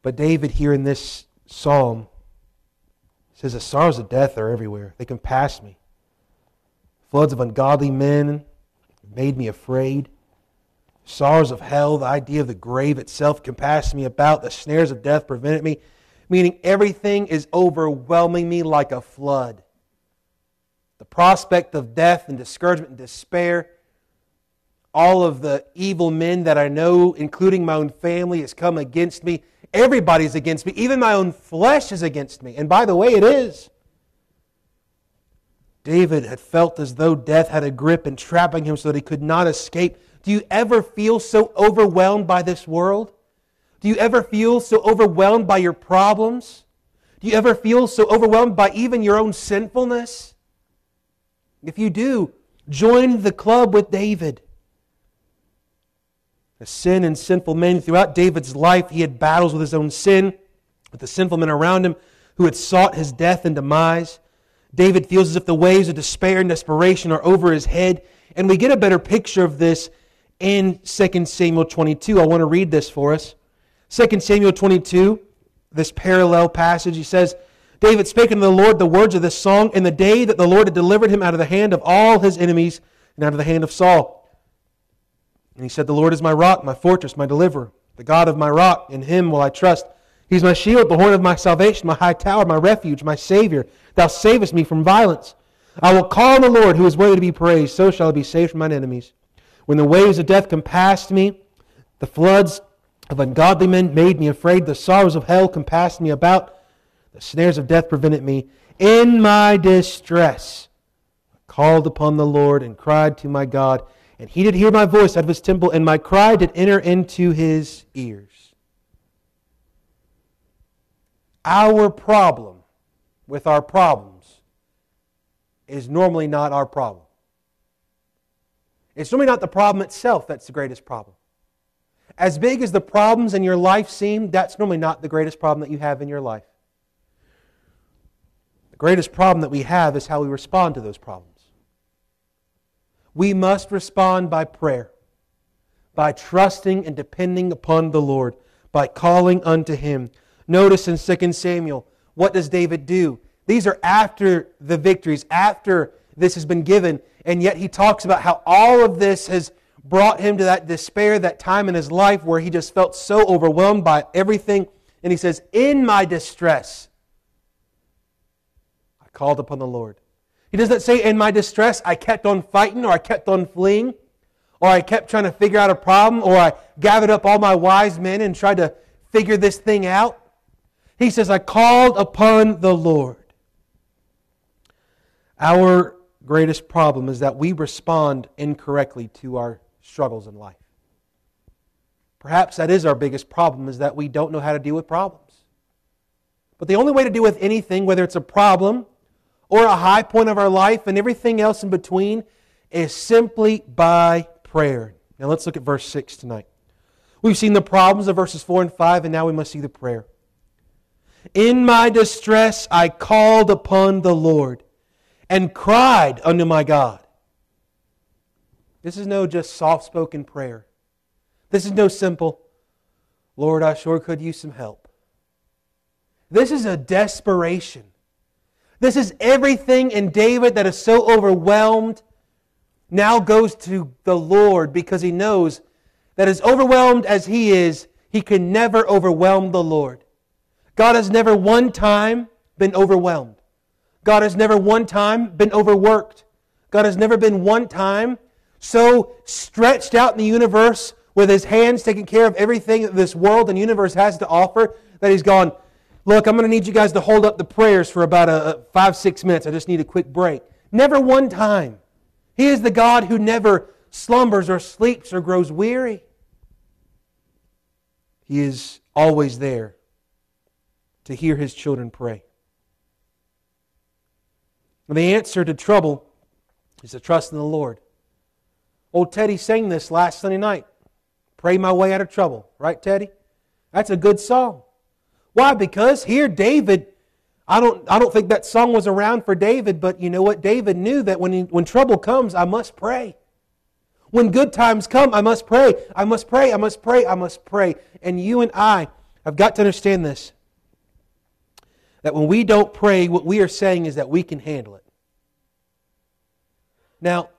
But David, here in this psalm, says, The sorrows of death are everywhere. They compass me. Floods of ungodly men made me afraid. Sorrows of hell, the idea of the grave itself compassed me about. The snares of death prevented me. Meaning everything is overwhelming me like a flood. Prospect of death and discouragement and despair. All of the evil men that I know, including my own family, has come against me. Everybody's against me. Even my own flesh is against me. And by the way, it is. David had felt as though death had a grip entrapping him so that he could not escape. Do you ever feel so overwhelmed by this world? Do you ever feel so overwhelmed by your problems? Do you ever feel so overwhelmed by even your own sinfulness? If you do, join the club with David. A sin and sinful men. Throughout David's life, he had battles with his own sin, with the sinful men around him who had sought his death and demise. David feels as if the waves of despair and desperation are over his head. And we get a better picture of this in 2 Samuel 22. I want to read this for us. 2 Samuel 22, this parallel passage, he says, David spake unto the Lord the words of this song in the day that the Lord had delivered him out of the hand of all his enemies and out of the hand of Saul. And he said, The Lord is my rock, my fortress, my deliverer, the God of my rock, in him will I trust. He's my shield, the horn of my salvation, my high tower, my refuge, my Savior. Thou savest me from violence. I will call on the Lord, who is worthy to be praised. So shall I be saved from mine enemies. When the waves of death compassed me, the floods of ungodly men made me afraid. The sorrows of hell compassed me about. The snares of death prevented me. In my distress, I called upon the Lord and cried to my God. And he did hear my voice out of his temple, and my cry did enter into his ears. Our problem with our problems is normally not our problem. It's normally not the problem itself that's the greatest problem. As big as the problems in your life seem, that's normally not the greatest problem that you have in your life. The greatest problem that we have is how we respond to those problems. We must respond by prayer, by trusting and depending upon the Lord, by calling unto Him. Notice in 2 Samuel, what does David do? These are after the victories, after this has been given, and yet he talks about how all of this has brought him to that despair, that time in his life where he just felt so overwhelmed by everything. And he says, In my distress, called upon the Lord. He doesn't say, in my distress, I kept on fighting or I kept on fleeing or I kept trying to figure out a problem or I gathered up all my wise men and tried to figure this thing out. He says, I called upon the Lord. Our greatest problem is that we respond incorrectly to our struggles in life. Perhaps that is our biggest problem is that we don't know how to deal with problems. But the only way to deal with anything, whether it's a problem or a high point of our life and everything else in between is simply by prayer. Now let's look at verse 6 tonight. We've seen the problems of verses 4 and 5, and now we must see the prayer. In my distress I called upon the Lord and cried unto my God. This is no just soft spoken prayer. This is no simple, Lord, I sure could use some help. This is a desperation. This is everything in David that is so overwhelmed now goes to the Lord because he knows that as overwhelmed as he is, he can never overwhelm the Lord. God has never one time been overwhelmed. God has never one time been overworked. God has never been one time so stretched out in the universe with his hands taking care of everything that this world and universe has to offer that he's gone, Look, I'm going to need you guys to hold up the prayers for about a, five, six minutes. I just need a quick break. Never one time. He is the God who never slumbers or sleeps or grows weary. He is always there to hear his children pray. And the answer to trouble is to trust in the Lord. Old Teddy sang this last Sunday night. Pray my way out of trouble. Right, Teddy? That's a good song. Why? Because here David, I don't, I don't think that song was around for David, but you know what? David knew that when, he, when trouble comes, I must pray. When good times come, I must pray. I must pray. I must pray. I must pray. And you and I have got to understand this that when we don't pray, what we are saying is that we can handle it. Now,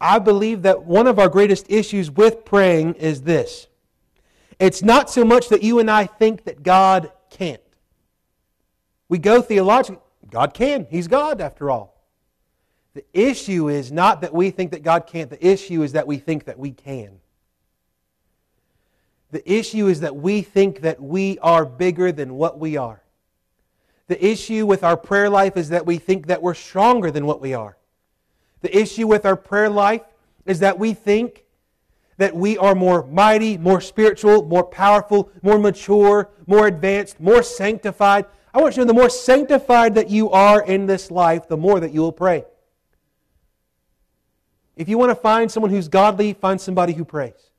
I believe that one of our greatest issues with praying is this it's not so much that you and I think that God. We go theologically, God can. He's God after all. The issue is not that we think that God can't, the issue is that we think that we can. The issue is that we think that we are bigger than what we are. The issue with our prayer life is that we think that we're stronger than what we are. The issue with our prayer life is that we think that we are more mighty, more spiritual, more powerful, more mature, more advanced, more sanctified. I want you to know the more sanctified that you are in this life, the more that you will pray. If you want to find someone who's godly, find somebody who prays.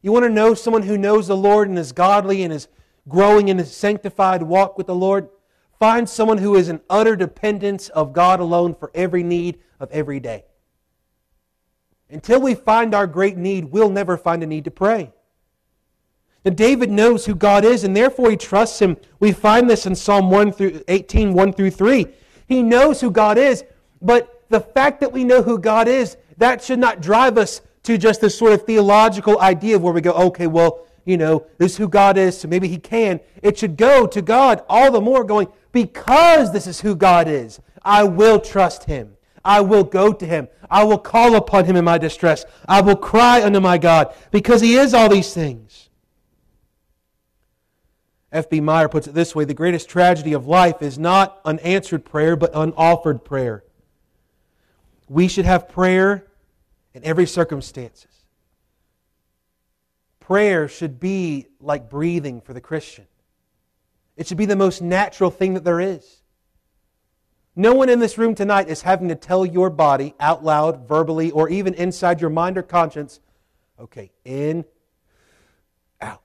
You want to know someone who knows the Lord and is godly and is growing in a sanctified walk with the Lord? Find someone who is in utter dependence of God alone for every need of every day. Until we find our great need, we'll never find a need to pray. And David knows who God is, and therefore he trusts him. We find this in Psalm 1 through 18, 1 through 3. He knows who God is, but the fact that we know who God is, that should not drive us to just this sort of theological idea of where we go, okay, well, you know, this is who God is, so maybe he can. It should go to God all the more going, because this is who God is, I will trust him. I will go to him. I will call upon him in my distress. I will cry unto my God because he is all these things. F.B. Meyer puts it this way the greatest tragedy of life is not unanswered prayer, but unoffered prayer. We should have prayer in every circumstances. Prayer should be like breathing for the Christian. It should be the most natural thing that there is. No one in this room tonight is having to tell your body out loud, verbally, or even inside your mind or conscience, okay, in, out,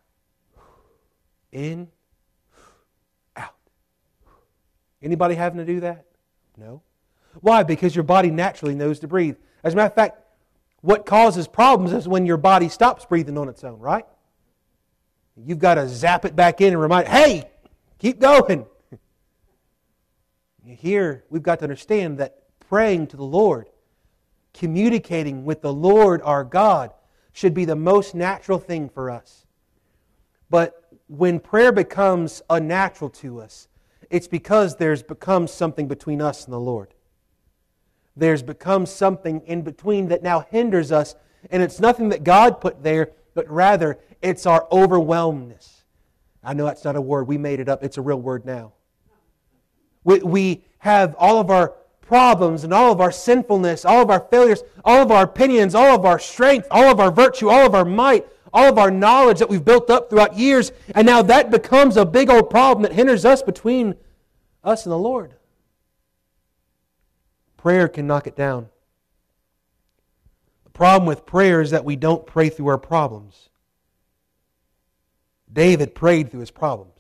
in, out. Anybody having to do that? No. Why? Because your body naturally knows to breathe. As a matter of fact, what causes problems is when your body stops breathing on its own, right? You've got to zap it back in and remind, hey, keep going. Here, we've got to understand that praying to the Lord, communicating with the Lord our God, should be the most natural thing for us. But when prayer becomes unnatural to us, it's because there's become something between us and the Lord. There's become something in between that now hinders us, and it's nothing that God put there, but rather it's our overwhelmness. I know that's not a word, we made it up, it's a real word now. We, we have all of our problems and all of our sinfulness, all of our failures, all of our opinions, all of our strength, all of our virtue, all of our might, all of our knowledge that we've built up throughout years, and now that becomes a big old problem that hinders us between us and the Lord. Prayer can knock it down. The problem with prayer is that we don't pray through our problems. David prayed through his problems.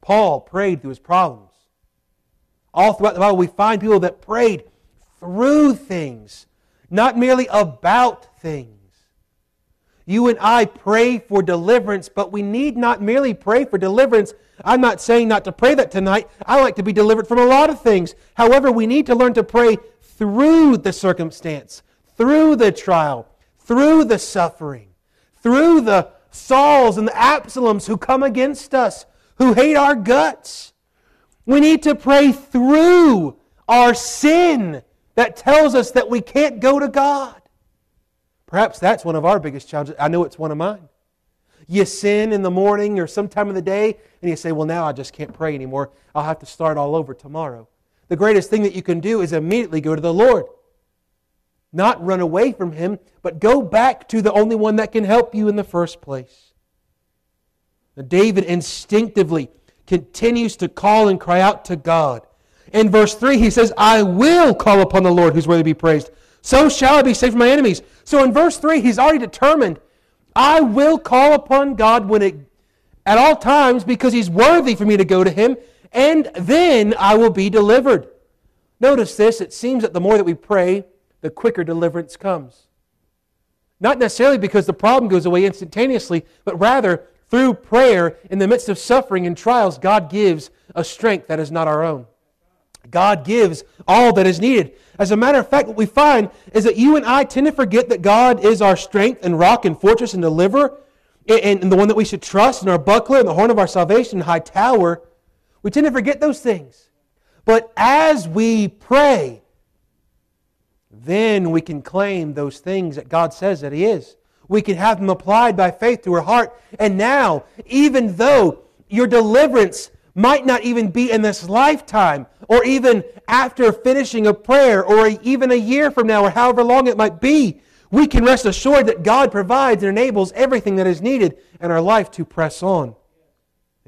Paul prayed through his problems. All throughout the Bible, we find people that prayed through things, not merely about things. You and I pray for deliverance, but we need not merely pray for deliverance. I'm not saying not to pray that tonight. I like to be delivered from a lot of things. However, we need to learn to pray through the circumstance, through the trial, through the suffering, through the Sauls and the Absaloms who come against us, who hate our guts. We need to pray through our sin that tells us that we can't go to God. Perhaps that's one of our biggest challenges. I know it's one of mine. You sin in the morning or sometime of the day, and you say, Well, now I just can't pray anymore. I'll have to start all over tomorrow. The greatest thing that you can do is immediately go to the Lord. Not run away from Him, but go back to the only one that can help you in the first place. Now, David instinctively continues to call and cry out to God. In verse 3, he says, I will call upon the Lord who's worthy to be praised. So shall I be saved from my enemies. So in verse 3, he's already determined, I will call upon God when it, at all times because he's worthy for me to go to him, and then I will be delivered. Notice this, it seems that the more that we pray, the quicker deliverance comes. Not necessarily because the problem goes away instantaneously, but rather through prayer in the midst of suffering and trials, God gives a strength that is not our own. God gives all that is needed. As a matter of fact, what we find is that you and I tend to forget that God is our strength and rock and fortress and deliverer, and, and the one that we should trust, and our buckler, and the horn of our salvation, and high tower. We tend to forget those things. But as we pray, then we can claim those things that God says that He is. We can have them applied by faith to our heart. And now, even though your deliverance might not even be in this lifetime, or even after finishing a prayer, or even a year from now, or however long it might be, we can rest assured that God provides and enables everything that is needed in our life to press on.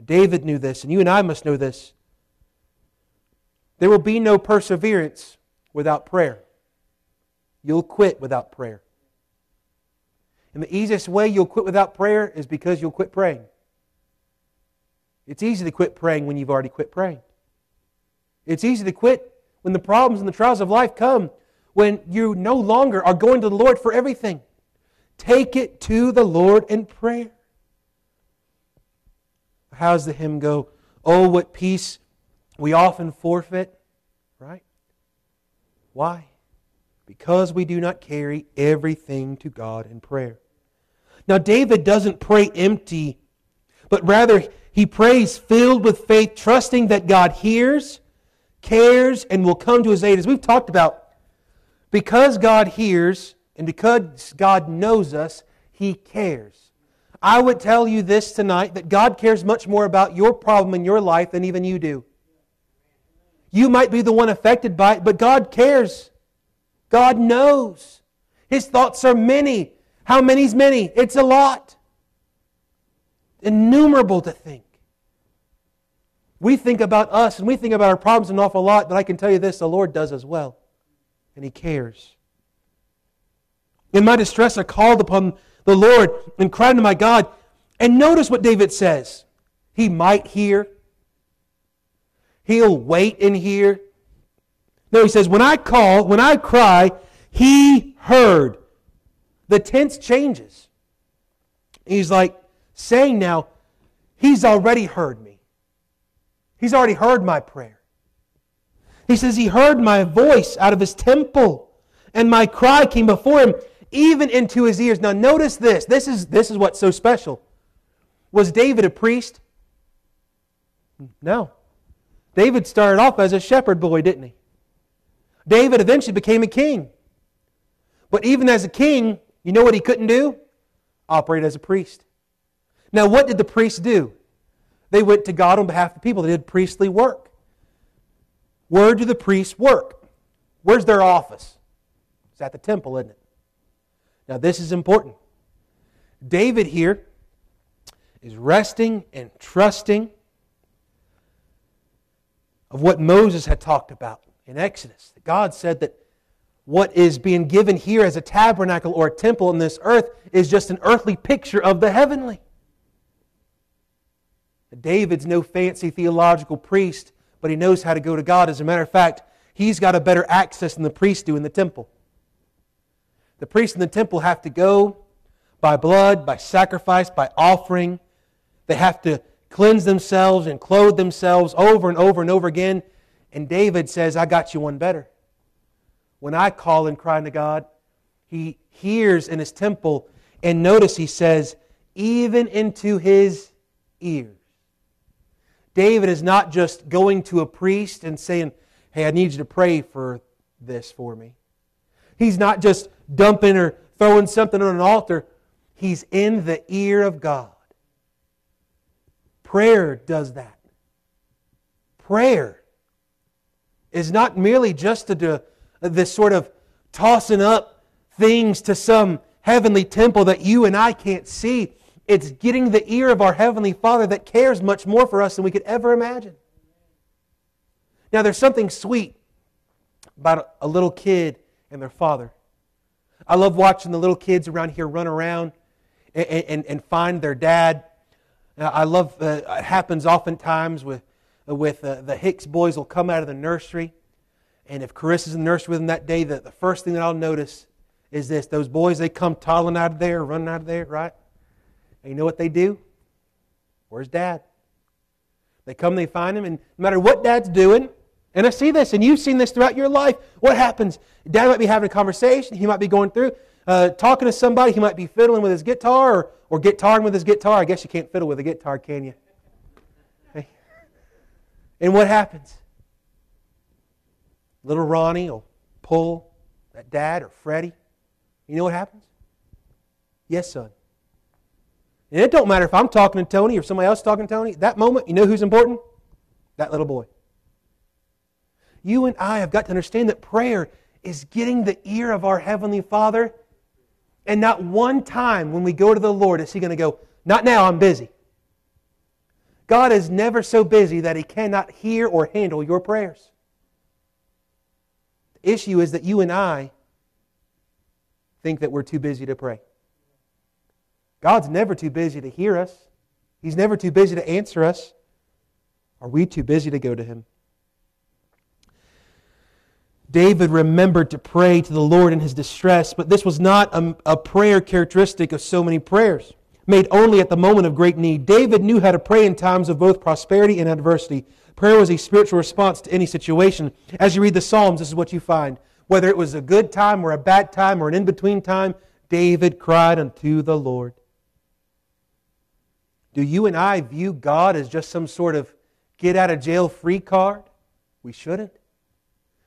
David knew this, and you and I must know this. There will be no perseverance without prayer. You'll quit without prayer. And the easiest way you'll quit without prayer is because you'll quit praying. It's easy to quit praying when you've already quit praying. It's easy to quit when the problems and the trials of life come, when you no longer are going to the Lord for everything. Take it to the Lord in prayer. How's the hymn go? Oh, what peace we often forfeit, right? Why? Because we do not carry everything to God in prayer. Now, David doesn't pray empty, but rather he prays filled with faith, trusting that God hears, cares, and will come to his aid. As we've talked about, because God hears and because God knows us, he cares. I would tell you this tonight that God cares much more about your problem in your life than even you do. You might be the one affected by it, but God cares. God knows. His thoughts are many. How many's many? It's a lot. Innumerable to think. We think about us and we think about our problems an awful lot, but I can tell you this the Lord does as well. And He cares. In my distress, I called upon the Lord and cried to my God. And notice what David says He might hear, He'll wait and hear. No, he says, when I call, when I cry, He heard. The tense changes. He's like saying now, He's already heard me. He's already heard my prayer. He says, He heard my voice out of His temple, and my cry came before Him, even into His ears. Now, notice this. This is, this is what's so special. Was David a priest? No. David started off as a shepherd boy, didn't he? David eventually became a king. But even as a king, you know what he couldn't do? Operate as a priest. Now, what did the priests do? They went to God on behalf of the people. They did priestly work. Where do the priests work? Where's their office? It's at the temple, isn't it? Now, this is important. David here is resting and trusting of what Moses had talked about in Exodus. God said that what is being given here as a tabernacle or a temple in this earth is just an earthly picture of the heavenly. David's no fancy theological priest, but he knows how to go to God. As a matter of fact, he's got a better access than the priests do in the temple. The priests in the temple have to go by blood, by sacrifice, by offering. They have to cleanse themselves and clothe themselves over and over and over again. And David says, I got you one better. When I call and cry to God, he hears in his temple. And notice he says, even into his ears. David is not just going to a priest and saying, Hey, I need you to pray for this for me. He's not just dumping or throwing something on an altar. He's in the ear of God. Prayer does that. Prayer is not merely just a, this sort of tossing up things to some heavenly temple that you and I can't see. It's getting the ear of our Heavenly Father that cares much more for us than we could ever imagine. Now, there's something sweet about a little kid and their father. I love watching the little kids around here run around and, and, and find their dad. I love, uh, it happens oftentimes with, with uh, the Hicks boys will come out of the nursery. And if Carissa's in the nursery with them that day, the, the first thing that I'll notice is this. Those boys, they come toddling out of there, running out of there, right? And you know what they do? Where's dad? They come, they find him, and no matter what dad's doing, and I see this, and you've seen this throughout your life, what happens? Dad might be having a conversation, he might be going through, uh, talking to somebody, he might be fiddling with his guitar or, or guitaring with his guitar. I guess you can't fiddle with a guitar, can you? And what happens? Little Ronnie will pull that dad or Freddie. You know what happens? Yes, son. And it don't matter if I'm talking to Tony or somebody else talking to Tony. That moment, you know who's important? That little boy. You and I have got to understand that prayer is getting the ear of our Heavenly Father. And not one time when we go to the Lord is He going to go, Not now, I'm busy. God is never so busy that He cannot hear or handle your prayers. The issue is that you and I think that we're too busy to pray. God's never too busy to hear us, He's never too busy to answer us. Are we too busy to go to Him? David remembered to pray to the Lord in his distress, but this was not a, a, prayer characteristic of so many prayers, made only at the moment of great need. David knew how to pray in times of both prosperity and adversity. Prayer was a spiritual response to any situation. As you read the Psalms, this is what you find. Whether it was a good time or a bad time or an in between time, David cried unto the Lord. Do you and I view God as just some sort of get out of jail free card? We shouldn't.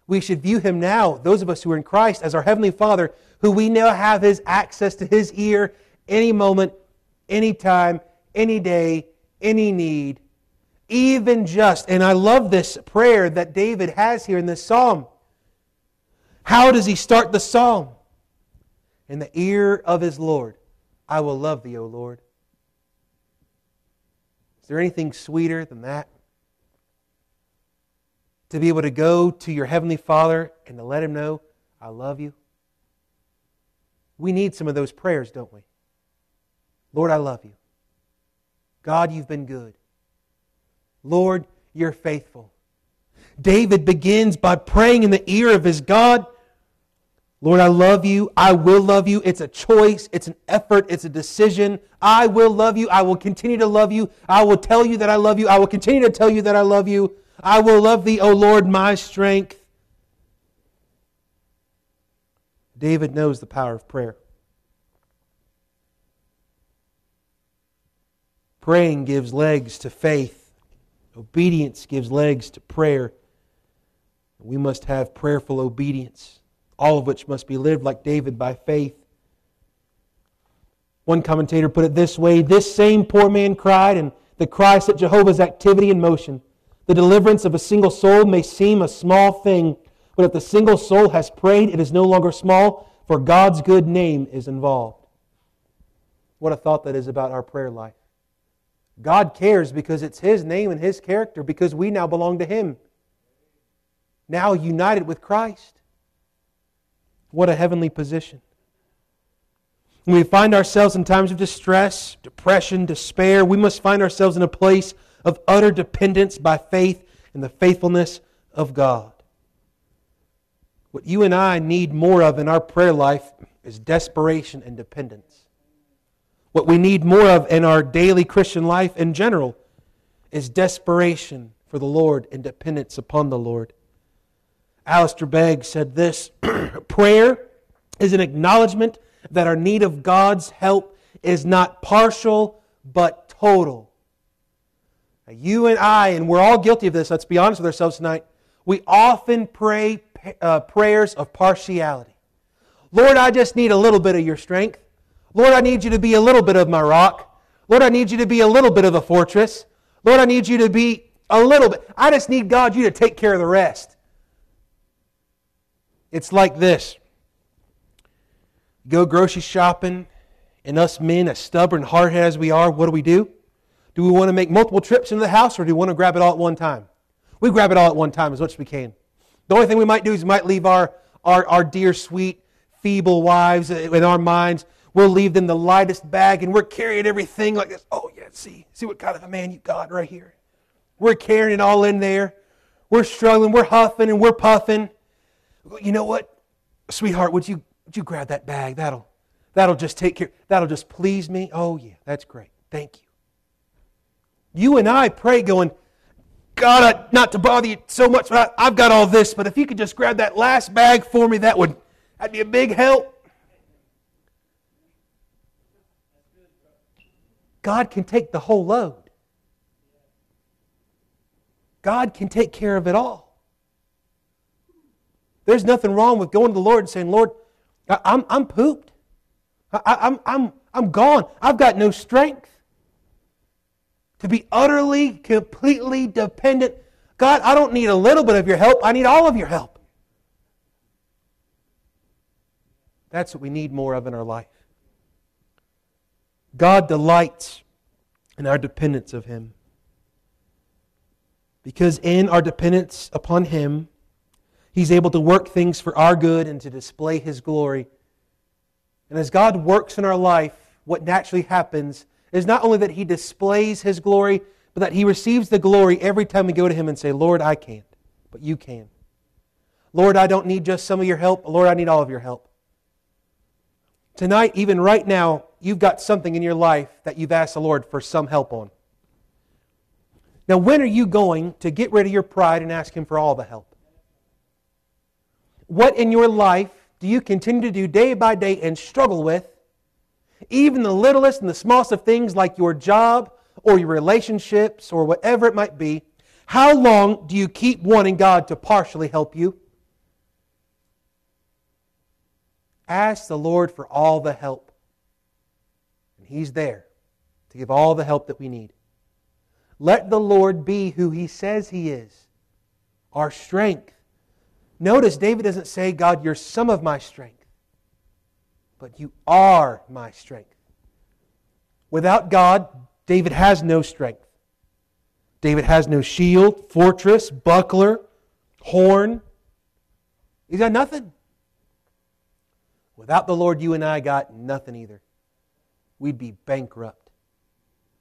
We should view Him now, those of us who are in Christ, as our Heavenly Father, who we now have His access to His ear any moment, any time, any day, any need, even just. And I love this prayer that David has here in this psalm. How does he start the psalm? In the ear of his Lord, I will love thee, O Lord there anything sweeter than that? To be able to go to your Heavenly Father and to let Him know, I love you. We need some of those prayers, don't we? Lord, I love you. God, you've been good. Lord, you're faithful. David begins by praying in the ear of his God Lord, I love you. I will love you. It's a choice. It's an effort. It's a decision. I will love you. I will continue to love you. I will tell you that I love you. I will continue to tell you that I love you. I will love thee, O Lord, my strength. David knows the power of prayer. Praying gives legs to faith. Obedience gives legs to prayer. We must have prayerful obedience all of which must be lived like David by faith. One commentator put it this way This same poor man cried, and the cry set Jehovah's activity in motion. The deliverance of a single soul may seem a small thing, but if the single soul has prayed, it is no longer small, for God's good name is involved. What a thought that is about our prayer life. God cares because it's His name and His character, because we now belong to Him. Now united with Christ. What a heavenly position. When we find ourselves in times of distress, depression, despair, we must find ourselves in a place of utter dependence by faith in the faithfulness of God. What you and I need more of in our prayer life is desperation and dependence. What we need more of in our daily Christian life in general is desperation for the Lord and dependence upon the Lord. Alistair Begg said this Prayer is an acknowledgement that our need of God's help is not partial but total. Now, you and I, and we're all guilty of this, let's be honest with ourselves tonight, we often pray uh, prayers of partiality. Lord, I just need a little bit of your strength. Lord, I need you to be a little bit of my rock. Lord, I need you to be a little bit of a fortress. Lord, I need you to be a little bit. I just need God, you to take care of the rest. It's like this go grocery shopping, and us men, as stubborn, hard headed as we are, what do we do? Do we want to make multiple trips into the house or do we want to grab it all at one time? We grab it all at one time as much as we can. The only thing we might do is we might leave our, our, our dear, sweet, feeble wives uh, in our minds. We'll leave them the lightest bag and we're carrying everything like this. Oh, yeah, see, see what kind of a man you got right here. We're carrying it all in there. We're struggling, we're huffing and we're puffing. You know what? Sweetheart, would you, would you grab that bag? That'll, that'll just take care, that'll just please me. Oh, yeah, that's great. Thank you. You and I pray going, God, not to bother you so much, but I, I've got all this, but if you could just grab that last bag for me, that would that'd be a big help. God can take the whole load. God can take care of it all. There's nothing wrong with going to the Lord and saying, Lord, I, I'm, I'm pooped. I, I'm, I'm, I'm gone. I've got no strength to be utterly, completely dependent. God, I don't need a little bit of your help. I need all of your help. That's what we need more of in our life. God delights in our dependence of Him. Because in our dependence upon Him, He's able to work things for our good and to display His glory. And as God works in our life, what naturally happens is not only that he displays his glory, but that he receives the glory every time we go to him and say, Lord, I can't, but you can. Lord, I don't need just some of your help. Lord, I need all of your help. Tonight, even right now, you've got something in your life that you've asked the Lord for some help on. Now, when are you going to get rid of your pride and ask Him for all the help? What in your life do you continue to do day by day and struggle with even the littlest and the smallest of things like your job or your relationships or whatever it might be, how long do you keep wanting God to partially help you? Ask the Lord for all the help. And He's there to give all the help that we need. Let the Lord be who He says He is our strength. Notice David doesn't say, God, you're some of my strength but you are my strength. Without God, David has no strength. David has no shield, fortress, buckler, horn. He's got nothing. Without the Lord, you and I got nothing either. We'd be bankrupt.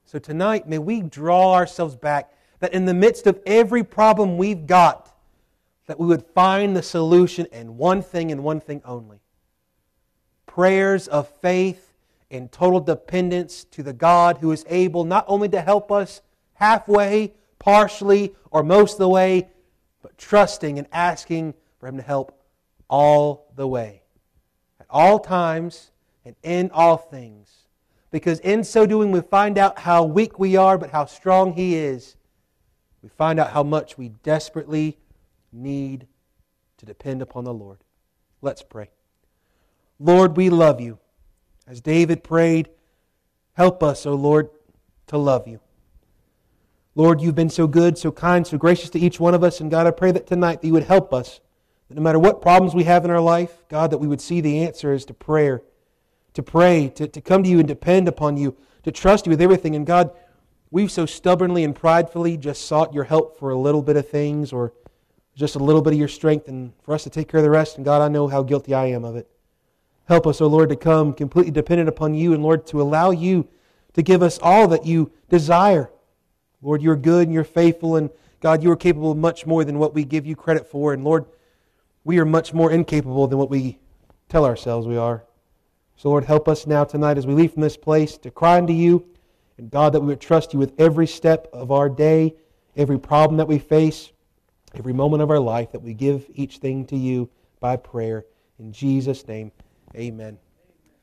So tonight, may we draw ourselves back that in the midst of every problem we've got, that we would find the solution in one thing and one thing only prayers of faith and total dependence to the God who is able not only to help us halfway, partially, or most of the way, but trusting and asking for Him to help all the way. At all times and in all things. Because in so doing, we find out how weak we are, but how strong He is. We find out how much we desperately need to depend upon the Lord. Let's pray. Lord, we love you. As David prayed, help us, O Lord, to love you. Lord, you've been so good, so kind, so gracious to each one of us. And God, I pray that tonight that you would help us, that no matter what problems we have in our life, God, that we would see the answer is to prayer, to pray, to, to come to you and depend upon you, to trust you with everything. And God, we've so stubbornly and pridefully just sought your help for a little bit of things or just a little bit of your strength and for us to take care of the rest. And God, I know how guilty I am of it. Help us, O Lord, to come completely dependent upon you and, Lord, to allow you to give us all that you desire. Lord, you're good and you're faithful, and God, you are capable of much more than what we give you credit for. And Lord, we are much more incapable than what we tell ourselves we are. So, Lord, help us now tonight as we leave from this place to cry unto you, and God, that we would trust you with every step of our day, every problem that we face, every moment of our life, that we give each thing to you by prayer. In Jesus' name, amen.